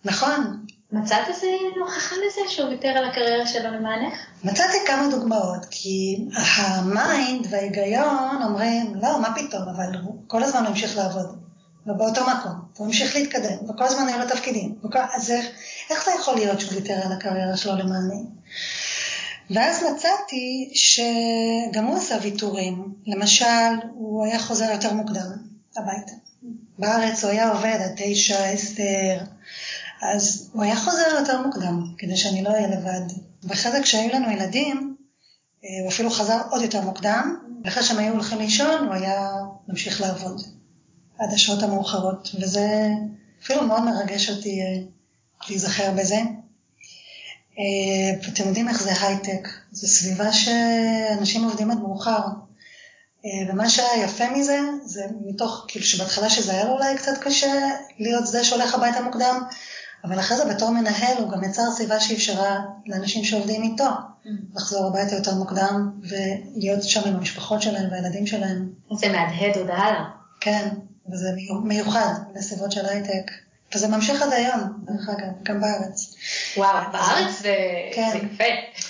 נכון. מצאת איזה הוכחה לזה שהוא ויתר על הקריירה שלו למענך? מצאתי כמה דוגמאות, כי ה mind וההיגיון אומרים, לא, מה פתאום, אבל הוא כל הזמן המשיך לעבוד, ובאותו מקום, הוא המשיך להתקדם, וכל הזמן היו לו תפקידים, וכל... אז איך, איך זה יכול להיות שהוא ויתר על הקריירה שלו למעני? ואז מצאתי שגם הוא עשה ויתורים, למשל, הוא היה חוזר יותר מוקדם הביתה. בארץ הוא היה עובד עד תשע, עשר, אז הוא היה חוזר יותר מוקדם, כדי שאני לא אהיה לבד. ואחרי זה כשהיו לנו ילדים, אה, הוא אפילו חזר עוד יותר מוקדם, ואחרי שהם היו הולכים לישון, הוא היה ממשיך לעבוד עד השעות המאוחרות, וזה אפילו מאוד מרגש אותי אה, להיזכר בזה. אה, יודעים איך זה הייטק, זו סביבה שאנשים עובדים עד מאוחר. ומה שהיה יפה מזה, זה מתוך, כאילו שבהתחלה שזה היה לו אולי קצת קשה להיות זה שהולך הביתה מוקדם, אבל אחרי זה בתור מנהל הוא גם יצר סביבה שאפשרה לאנשים שעובדים איתו mm. לחזור הביתה יותר מוקדם ולהיות שם עם המשפחות שלהם והילדים שלהם. זה מהדהד עוד הלאה. כן, וזה מיוחד לסביבות של הייטק. וזה ממשיך עד היום, דרך אגב, גם בארץ. וואו, בארץ זה כן. יפה.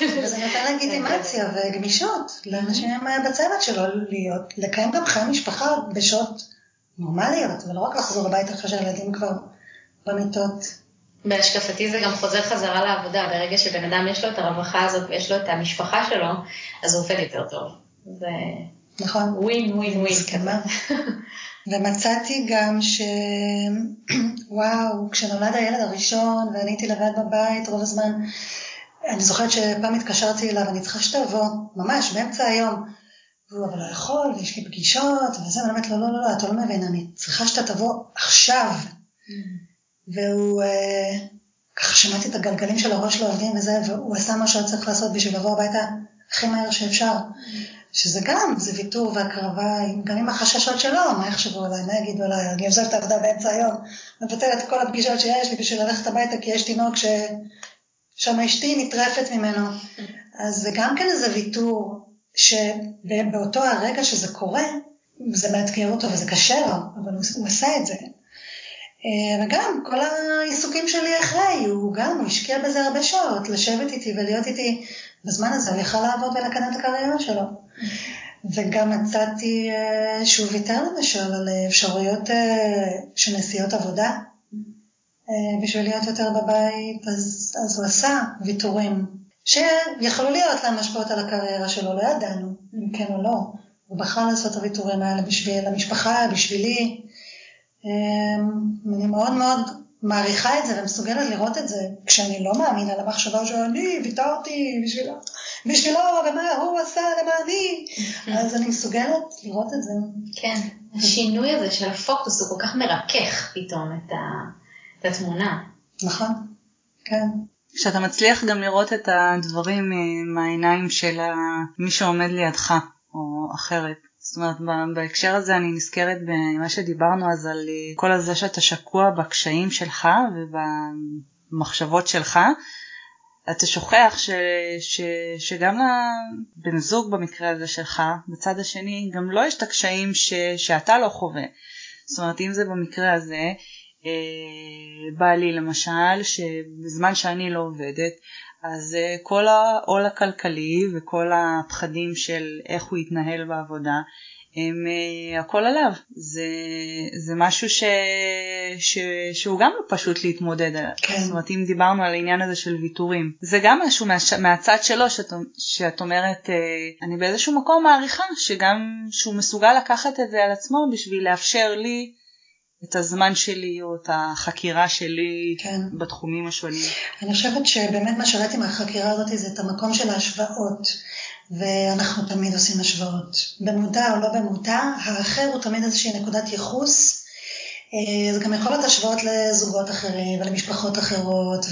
וזה נותן לגיטימציה וגמישות לאנשים בצוות שלו להיות, לקיים גם חיי משפחה בשעות נורמליות, ולא רק לחזור הביתה אחרי שהילדים כבר במיטות. בהשקפתי זה גם חוזר חזרה לעבודה, ברגע שבן אדם יש לו את הרווחה הזאת ויש לו את המשפחה שלו, אז הוא עובד יותר טוב. זה נכון. ווין ווין ווין כזה. ומצאתי גם ש... וואו, כשנולד הילד הראשון ואני הייתי לבד בבית רוב הזמן, אני זוכרת שפעם התקשרתי אליו, אני צריכה שתבוא, ממש, באמצע היום. והוא אבל לא יכול, ויש לי פגישות, וזה, ואני אומרת לו, לא, לא, לא, אתה לא מבין, אני צריכה שאתה תבוא עכשיו. והוא, אה, ככה שמעתי את הגלגלים של הראש לא עובדים וזה, והוא עשה מה שהוא צריך לעשות בשביל לבוא הביתה הכי מהר שאפשר. שזה גם, זה ויתור והקרבה, גם עם החששות שלו, מה יחשבו עליי, מה יגידו עליי, אני עוזבת את העבודה באמצע היום, מבטלת את כל הפגישות שיש לי בשביל ללכת הביתה כי יש תינוק ששם אשתי נטרפת ממנו. אז זה גם כן איזה ויתור, שבאותו הרגע שזה קורה, זה מאתגר אותו וזה קשה לו, אבל הוא עשה את זה. אה, וגם כל העיסוקים שלי אחרי, הוא גם, הוא השקיע בזה הרבה שעות, לשבת איתי ולהיות איתי בזמן הזה, הוא יכל לעבוד ולקדם את הקריירה שלו. וגם מצאתי אה, שהוא ויתר למשל על אפשרויות אה, של נסיעות עבודה, בשביל להיות יותר בבית, אז, אז הוא עשה ויתורים שיכולו להיות להם השפעות על הקריירה שלו, לא ידענו אם כן או לא. הוא בחר לעשות את הוויתורים האלה בשביל המשפחה, בשבילי, אני מאוד מאוד מעריכה את זה ומסוגלת לראות את זה כשאני לא מאמינה למחשבה שאני ויתרתי בשבילו, בשבילו ומה הוא עשה למעני, אז אני מסוגלת לראות את זה. כן, השינוי הזה של הפוקוס הוא כל כך מרכך פתאום את, ה... את התמונה. נכון, כן. כשאתה מצליח גם לראות את הדברים מהעיניים של מי שעומד לידך או אחרת. זאת אומרת, בהקשר הזה אני נזכרת במה שדיברנו אז על אה, כל הזה שאתה שקוע בקשיים שלך ובמחשבות שלך. אתה שוכח ש, ש, שגם לבן זוג במקרה הזה שלך, בצד השני, גם לו לא יש את הקשיים ש, שאתה לא חווה. זאת אומרת, אם זה במקרה הזה, אה, בעלי למשל, שבזמן שאני לא עובדת, אז אה, כל העול הכלכלי וכל הפחדים של איך הוא יתנהל בעבודה, הם אה, הכל עליו. זה, זה משהו ש, ש, שהוא גם לא פשוט להתמודד עליו. כן. זאת אומרת, אם דיברנו על העניין הזה של ויתורים, זה גם משהו מה, מהצד שלו שאת, שאת אומרת, אה, אני באיזשהו מקום מעריכה שגם שהוא מסוגל לקחת את זה על עצמו בשביל לאפשר לי את הזמן שלי או את החקירה שלי כן. בתחומים השונים. אני חושבת שבאמת מה שראיתי מהחקירה הזאת זה את המקום של ההשוואות, ואנחנו תמיד עושים השוואות. במודע או לא במודע, האחר הוא תמיד איזושהי נקודת ייחוס. אה, זה גם יכול להיות השוואות לזוגות אחרים ולמשפחות אחרות,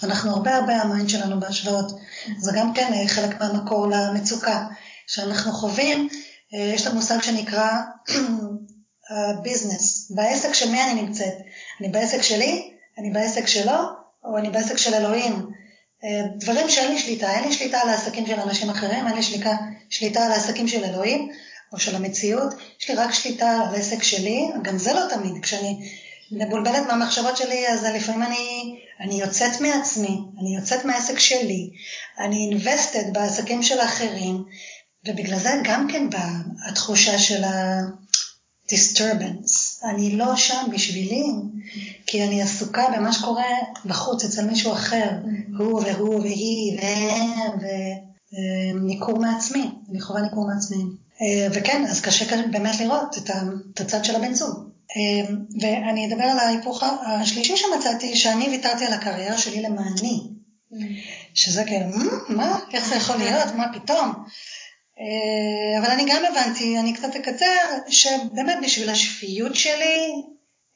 ואנחנו הרבה הרבה ה mind שלנו בהשוואות. זה גם כן חלק מהמקור למצוקה. שאנחנו חווים, אה, יש לנו מושג שנקרא business. בעסק של מי אני נמצאת? אני בעסק שלי? אני בעסק שלו? או אני בעסק של אלוהים? אה, דברים שאין לי שליטה, אין לי שליטה על העסקים של אנשים אחרים, אין לי שליטה, שליטה על העסקים של אלוהים או של המציאות, יש לי רק שליטה על העסק שלי, גם זה לא תמיד, כשאני מבולבלת מהמחשבות שלי, אז לפעמים אני, אני יוצאת מעצמי, אני יוצאת מהעסק שלי, אני invested בעסקים של האחרים, ובגלל זה גם כן באה התחושה של ה-disturbance. אני לא שם בשבילי, כי אני עסוקה במה שקורה בחוץ, אצל מישהו אחר, הוא והוא והיא והם, וניכור מעצמי, אני חווה ניכור מעצמי. אה, וכן, אז קשה באמת לראות את הצד של הבן זוג. אמ, ואני אדבר על ההיפוך השלישי שמצאתי, שאני ויתרתי על הקריירה שלי למעני. שזה כאילו, מה? איך זה יכול להיות? מה פתאום? אה, אבל אני גם הבנתי, אני קצת אקצר, שבאמת בשביל השפיות שלי,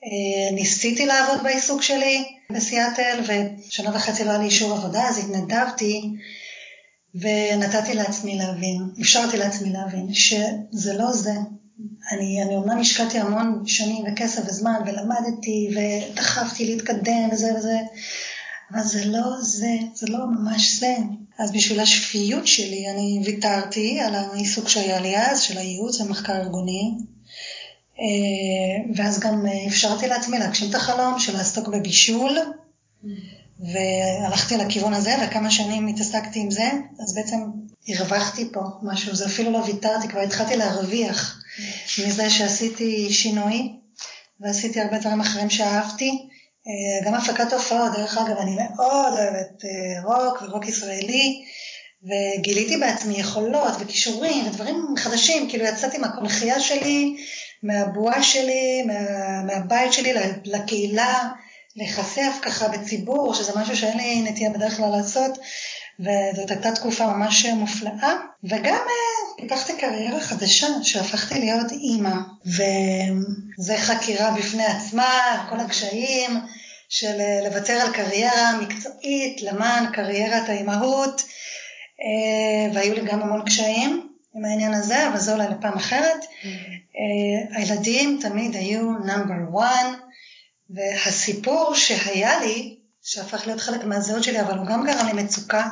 אה, ניסיתי לעבוד בעיסוק שלי בסיאטל, ושנה וחצי לא היה לי אישור עבודה, אז התנדבתי, ונתתי לעצמי להבין, אפשרתי לעצמי להבין, שזה לא זה, אני, אני אומנם השקעתי המון שנים וכסף וזמן ולמדתי ודחפתי להתקדם וזה וזה, אבל זה לא זה, זה לא ממש זה. אז בשביל השפיות שלי אני ויתרתי על העיסוק שהיה לי אז, של הייעוץ ומחקר ארגוני, אה, ואז גם אפשרתי לעצמי להגשים את החלום של לעסוק בבישול, והלכתי לכיוון הזה, וכמה שנים התעסקתי עם זה, אז בעצם הרווחתי פה משהו, זה אפילו לא ויתרתי, כבר התחלתי להרוויח. מזה שעשיתי שינוי, ועשיתי הרבה דברים אחרים שאהבתי. אה, גם הפקת הופעות, דרך אגב, אני מאוד אוהבת אה, רוק ורוק ישראלי, וגיליתי בעצמי יכולות וכישורים ודברים חדשים, כאילו יצאתי מהקונכייה שלי, מהבועה שלי, מה, מהבית שלי לקהילה, להיחשף ככה בציבור, שזה משהו שאין לי נטייה בדרך כלל לעשות, וזאת הייתה תקופה ממש מופלאה, וגם אה, פיתחתי קריירה חדשה שהפכתי להיות אימא, וזה חקירה בפני עצמה, כל הקשיים של אה, לוותר על קריירה מקצועית למען קריירת האימהות, אה, והיו לי גם המון קשיים עם העניין הזה, אבל זה אולי לפעם אחרת. הילדים תמיד היו נאמבר 1, והסיפור שהיה לי שהפך להיות חלק מהזהות שלי, אבל הוא גם גרם לי מצוקה.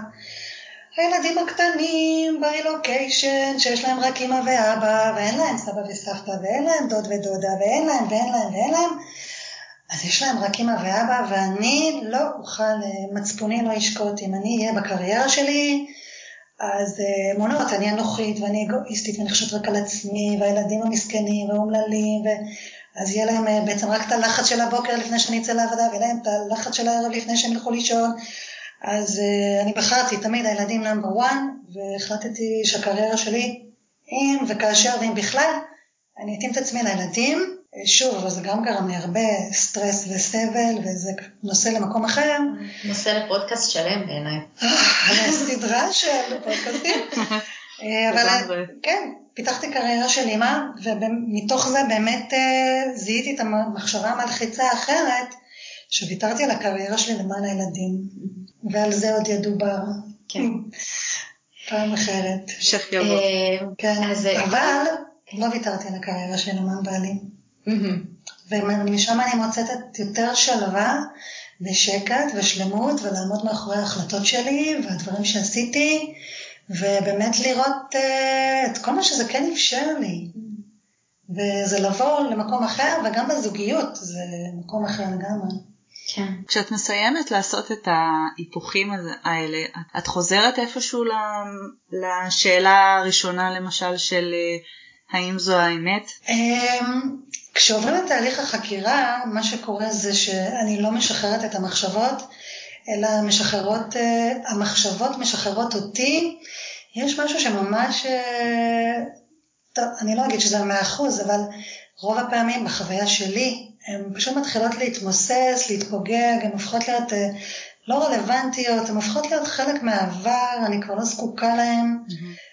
הילדים הקטנים ברילוקיישן, שיש להם רק אמא ואבא, ואין להם סבא וסבתא, ואין להם דוד ודודה, ואין להם, ואין להם, ואין להם, אז יש להם רק אמא ואבא, ואני לא אוכל, מצפוני לא ישקוט, אם אני אהיה בקריירה שלי, אז אה, מונעות, אני אנוכית ואני אגואיסטית ואני חושבת רק על עצמי, והילדים המסכנים והאומללים, אז יהיה להם אה, בעצם רק את הלחץ של הבוקר לפני שאני אצא לעבודה, ויהיה להם את הלחץ של הערב לפני שהם ילכו לישון. אז uh, אני בחרתי תמיד הילדים נאמבר 1, והחלטתי שהקריירה שלי, אם וכאשר ואם בכלל, אני אתאים את עצמי לילדים. אה, שוב, אבל זה גם גרם לי הרבה סטרס וסבל, וזה נושא למקום אחר. נושא לפודקאסט שלם בעיניי. סדרה של פודקאסטים. אבל כן, פיתחתי קריירה של אימא, ומתוך זה באמת אה, זיהיתי את המחשבה המלחיצה האחרת, שוויתרתי על הקריירה שלי למען הילדים, ועל זה עוד ידובר. כן. פעם אחרת. המשך יבוא. אה, כן, אבל לא ויתרתי על הקריירה שלי למען בעלי. ומשם אני מוצאת יותר שלווה ושקט ושלמות ולעמוד מאחורי ההחלטות שלי והדברים שעשיתי. ובאמת לראות uh, את כל מה שזה כן אפשר לי. וזה לבוא למקום אחר, וגם בזוגיות זה מקום אחר לגמרי. כן. כשאת מסיימת לעשות את ההיפוכים האלה, את חוזרת איפשהו לשאלה הראשונה למשל של אה, האם זו האמת? אמ, כשעוברים את תהליך החקירה, מה שקורה זה שאני לא משחררת את המחשבות, אלא משחררות, אה, המחשבות משחררות אותי. יש משהו שממש, אה, טוב, אני לא אגיד שזה מאה אחוז, אבל רוב הפעמים בחוויה שלי, הן פשוט מתחילות להתמוסס, להתפוגג, הן הופכות להיות אה, לא רלוונטיות, הן הופכות להיות חלק מהעבר, אני כבר לא זקוקה להן. Mm-hmm.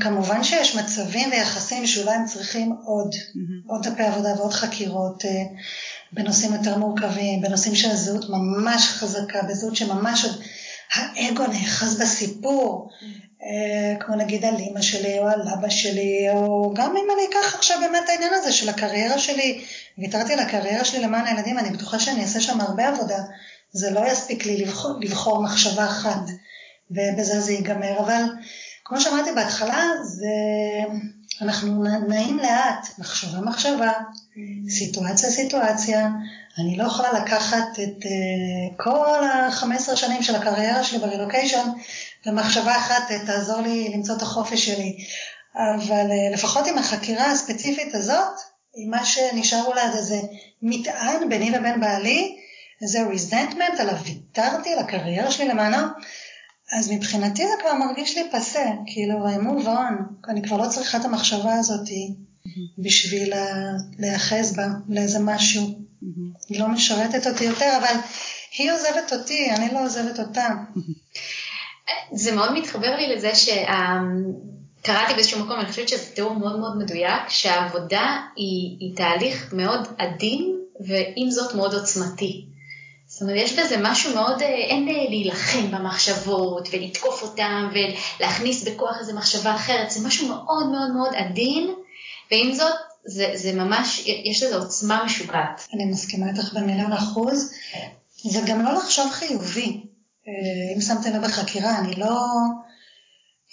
כמובן שיש מצבים ויחסים שאולי הם צריכים עוד, mm-hmm. עוד דפי עבודה ועוד חקירות. בנושאים יותר מורכבים, בנושאים של זהות ממש חזקה, בזהות שממש עוד האגו נאחז בסיפור, אה, כמו נגיד על אימא שלי או על אבא שלי, או גם אם אני אקח עכשיו באמת העניין הזה של הקריירה שלי, ויתרתי על הקריירה שלי למען הילדים, אני בטוחה שאני אעשה שם הרבה עבודה, זה לא יספיק לי לבחור, לבחור מחשבה אחת, ובזה זה ייגמר, אבל כמו שאמרתי בהתחלה, זה... אנחנו נעים לאט, מחשבה מחשבה, סיטואציה סיטואציה. אני לא יכולה לקחת את uh, כל ה-15 שנים של הקריירה שלי ברילוקיישן ומחשבה אחת תעזור לי למצוא את החופש שלי. אבל uh, לפחות עם החקירה הספציפית הזאת, עם מה שנשאר אולי עד איזה מטען ביני לבין בעלי, איזה ריזנטמנט עליו ויתרתי על הקריירה שלי למענו, אז מבחינתי זה כבר מרגיש לי פסה, כאילו, I move on, אני כבר לא צריכה את המחשבה הזאת בשביל להיאחז בה לאיזה משהו. היא לא משרתת אותי יותר, אבל היא עוזבת אותי, אני לא עוזבת אותה. זה מאוד מתחבר לי לזה שקראתי באיזשהו מקום, אני חושבת שזה תיאור מאוד מאוד מדויק, שהעבודה היא, היא תהליך מאוד עדין, ועם זאת מאוד עוצמתי. זאת אומרת, יש בזה משהו מאוד, אה, אין אה, להילחם במחשבות ולתקוף אותן ולהכניס בכוח איזו מחשבה אחרת, זה משהו מאוד מאוד מאוד עדין, ועם זאת, זה, זה ממש, יש לזה עוצמה משוגעת. אני מסכימה איתך במיליון אחוז. זה גם לא לחשוב חיובי. אה, אם שמתם לב בחקירה, אני לא...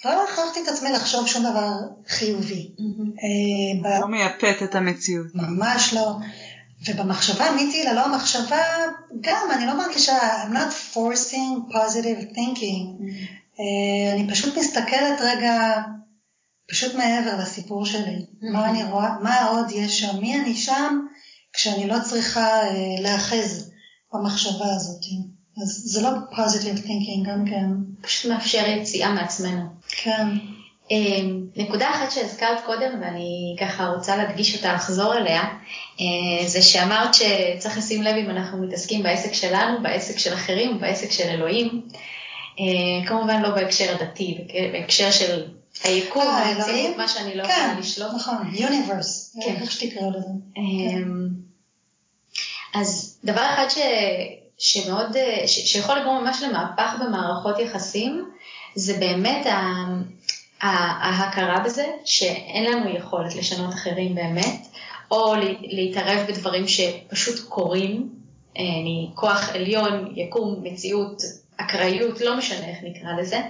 לא הכרחתי את עצמי לחשוב שום דבר חיובי. לא מייפת את המציאות. ממש לא. ובמחשבה, עניתי ללא המחשבה, גם, אני לא מרגישה, I'm not forcing positive thinking. Mm-hmm. Uh, אני פשוט מסתכלת רגע, פשוט מעבר לסיפור שלי. Mm-hmm. מה אני רואה, מה עוד יש שם, מי אני שם, כשאני לא צריכה uh, להאחז במחשבה הזאת. אז זה לא positive thinking גם כן. פשוט מאפשר יציאה מעצמנו. כן. אמ, נקודה אחת שהזכרת קודם, ואני ככה רוצה להדגיש אותה, לחזור אליה, אה, זה שאמרת שצריך לשים לב אם אנחנו מתעסקים בעסק שלנו, בעסק של אחרים, בעסק של אלוהים. אה, כמובן לא בהקשר הדתי, בהקשר של היקום, המציאות, מה שאני לא כן, יכולה לשלוט. נכון, יוניברס, כן. איך שתקראו לזה. אמ, אז דבר אחד ש... שמאוד, ש... שיכול לגרום ממש למהפך במערכות יחסים, זה באמת ההכרה בזה שאין לנו יכולת לשנות אחרים באמת, או להתערב בדברים שפשוט קורים, אה, מכוח עליון, יקום, מציאות, אקראיות, לא משנה איך נקרא לזה.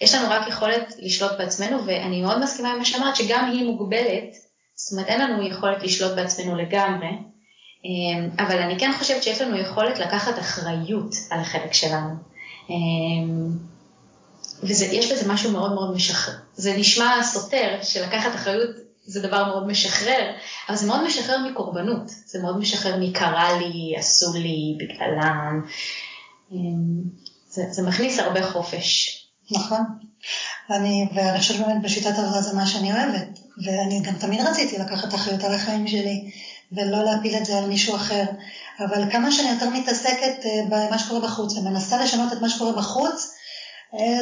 יש לנו רק יכולת לשלוט בעצמנו, ואני מאוד מסכימה עם מה שאמרת, שגם היא מוגבלת, זאת אומרת אין לנו יכולת לשלוט בעצמנו לגמרי, אה, אבל אני כן חושבת שיש לנו יכולת לקחת אחריות על החלק שלנו. ויש בזה משהו מאוד מאוד משחרר. זה נשמע סותר, שלקחת אחריות זה דבר מאוד משחרר, אבל זה מאוד משחרר מקורבנות, זה מאוד משחרר מקרה לי, עשו לי, בגללם. אמ, זה, זה מכניס הרבה חופש. נכון. אני, ואני חושבת באמת בשיטת עבודה זה מה שאני אוהבת, ואני גם תמיד רציתי לקחת אחריות על החיים שלי, ולא להפיל את זה על מישהו אחר. אבל כמה שאני יותר מתעסקת אה, במה שקורה בחוץ, ומנסה לשנות את מה שקורה בחוץ,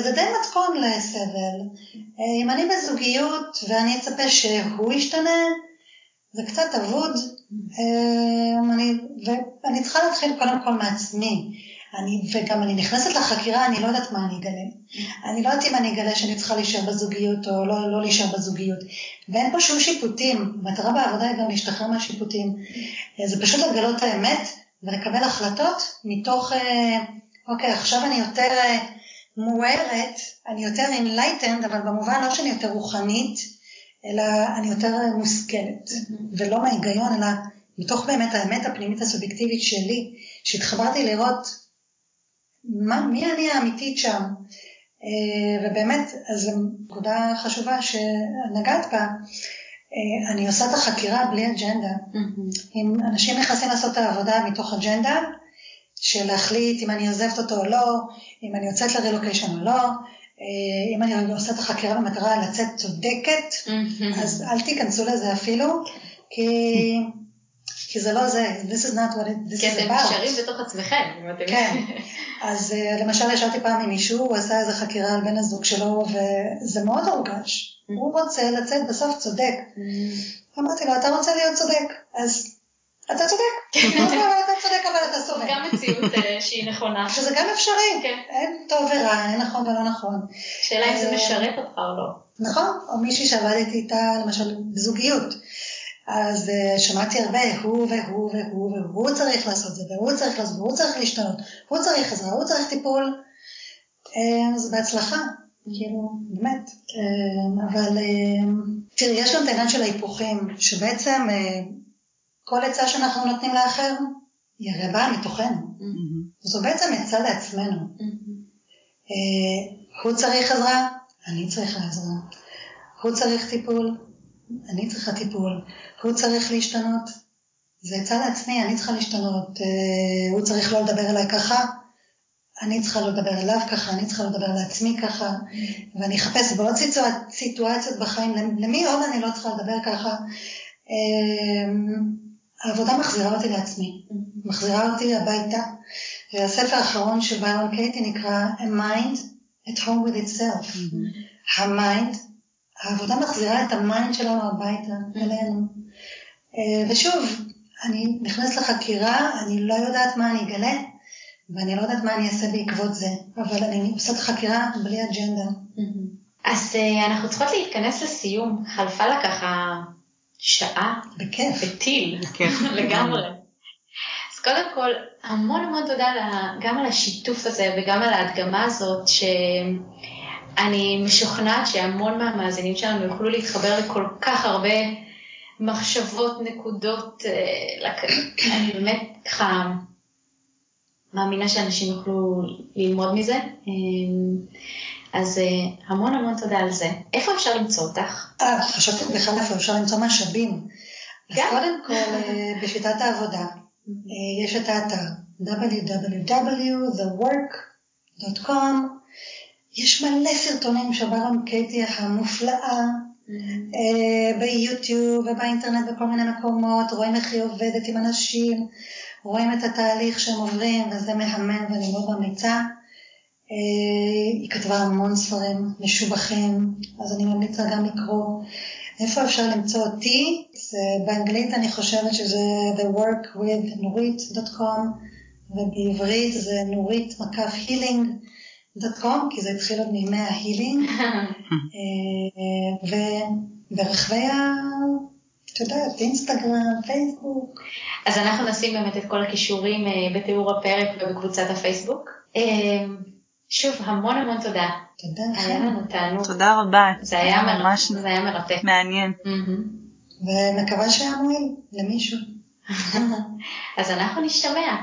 זה די מתכון לסבל. אה, אם אני בזוגיות ואני אצפה שהוא ישתנה, זה קצת אבוד, אה, אני, ואני צריכה להתחיל קודם כל מעצמי. אני, וגם אני נכנסת לחקירה, אני לא יודעת מה אני אגלה. אני לא יודעת אם אני אגלה שאני צריכה להישאר בזוגיות או לא, לא להישאר בזוגיות. ואין פה שום שיפוטים, המטרה בעבודה היא גם להשתחרר מהשיפוטים. זה פשוט לגלות האמת ולקבל החלטות מתוך, אוקיי, עכשיו אני יותר מוארת, אני יותר enlightened, אבל במובן לא שאני יותר רוחנית, אלא אני יותר מושכלת, mm-hmm. ולא מההיגיון, אלא מתוך באמת האמת הפנימית הסובייקטיבית שלי, שהתחברתי לראות מה, מי אני האמיתית שם. אה, ובאמת, אז נקודה חשובה שנגעת בה, אה, אני עושה את החקירה בלי אג'נדה. Mm-hmm. אם אנשים נכנסים לעשות את העבודה מתוך אג'נדה, של להחליט אם אני עוזבת אותו או לא, אם אני יוצאת לרילוקיישן או לא, אה, אם אני עושה את החקירה במטרה לצאת צודקת, אז אל תיכנסו לזה אפילו, כי, כי זה לא זה, this is not what it, this is about. כי אתם נשארים בתוך עצמכם, אם אתם... כן, אז אה, למשל ישבתי פעם עם מישהו, הוא עשה איזה חקירה על בן הזוג שלו, וזה מאוד הורגש. הוא רוצה לצאת בסוף צודק. אמרתי לו, אתה רוצה להיות צודק, אז אתה צודק, אתה צודק אבל אתה סובל. גם מציאות אה, שהיא נכונה. שזה גם אפשרי, כן. אין טוב ורע, אין נכון ולא נכון. שאלה אם זה אה, משרת אותך או לא. נכון, או מישהי שעבדתי איתה למשל בזוגיות. אז uh, שמעתי הרבה, הוא והוא והוא והוא צריך לעשות זה, והוא צריך לעשות, והוא צריך להשתנות, הוא צריך עזרה, הוא צריך טיפול. אז בהצלחה, כאילו, באמת. אבל תראי, יש גם את העניין של ההיפוכים, שבעצם כל עצה שאנחנו נותנים לאחר, היא הרי באה מתוכנו. זו בעצם עצה לעצמנו. Uh, הוא צריך עזרה, אני צריכה עזרה. הוא צריך טיפול, אני צריכה טיפול. הוא צריך להשתנות, זה עצה לעצמי, אני צריכה להשתנות. אה, הוא צריך לא לדבר אליי ככה, אני צריכה לא לדבר אליו ככה, אני צריכה לדבר לעצמי ככה, ואני אחפש בעוד סיטואציות בחיים, למי עוד אני לא צריכה לדבר ככה. אה, העבודה מחזירה אותי לעצמי, מחזירה אותי הביתה. הספר האחרון של ביירון קייטי נקרא A Mind at Home with Itself. ה mind העבודה מחזירה את ה mind שלנו הביתה, אלינו. אה, ושוב, אני נכנסת לחקירה, אני לא יודעת מה אני אגלה, ואני לא יודעת מה אני אעשה בעקבות זה, אבל אני עושה את החקירה בלי אג'נדה. אז אה, אנחנו צריכות להתכנס לסיום. חלפה לה ככה שעה. בכיף. בטיל. בכיף. לגמרי. אז קודם כל, המון המון תודה גם על השיתוף הזה וגם על ההדגמה הזאת, ש... אני משוכנעת שהמון מהמאזינים שלנו יוכלו להתחבר לכל כך הרבה מחשבות, נקודות, אה, אני באמת ככה מאמינה שאנשים יוכלו ללמוד מזה. אה, אז אה, המון המון תודה על זה. איפה אפשר למצוא אותך? אה, חשבתי בכלל איפה אפשר למצוא משאבים. אז קודם כל, בשיטת העבודה, יש את האתר www.thework.com יש מלא סרטונים של ברון קייטי המופלאה mm-hmm. ביוטיוב ובאינטרנט בכל מיני מקומות, רואים איך היא עובדת עם אנשים, רואים את התהליך שהם עוברים וזה מהמם ואני מאוד ממליצה. אה, היא כתבה המון ספרים משובחים, אז אני ממליצה גם לקרוא. איפה אפשר למצוא אותי? באנגלית אני חושבת שזה theworkwithnurit.com ובעברית זה נורית מקף הילינג. דוט קום, כי זה התחיל עוד מימי ההילינג, אה, וברחבי ה... את יודעת, אינסטגרם, פייסבוק. אז אנחנו נשים באמת את כל הקישורים אה, בתיאור הפרק ובקבוצת הפייסבוק. שוב, המון המון תודה. תודה היה לנו תענוג. תודה רבה. זה היה ממש, זה היה מרתק. מעניין. ומקווה שהיה מועיל למישהו. אז אנחנו נשתמע.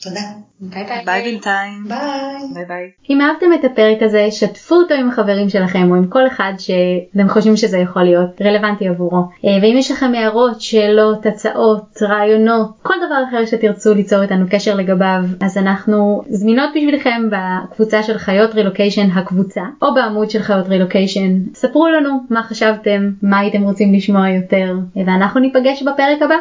תודה. ביי ביי. ביי בינתיים. ביי. ביי ביי. אם אהבתם את הפרק הזה, שתפו אותו עם החברים שלכם או עם כל אחד שאתם חושבים שזה יכול להיות רלוונטי עבורו. אה, ואם יש לכם הערות, שאלות, הצעות, רעיונות, כל דבר אחר שתרצו ליצור איתנו קשר לגביו, אז אנחנו זמינות בשבילכם בקבוצה של חיות רילוקיישן הקבוצה, או בעמוד של חיות רילוקיישן. ספרו לנו מה חשבתם, מה הייתם רוצים לשמוע יותר, ואנחנו ניפגש בפרק הבא.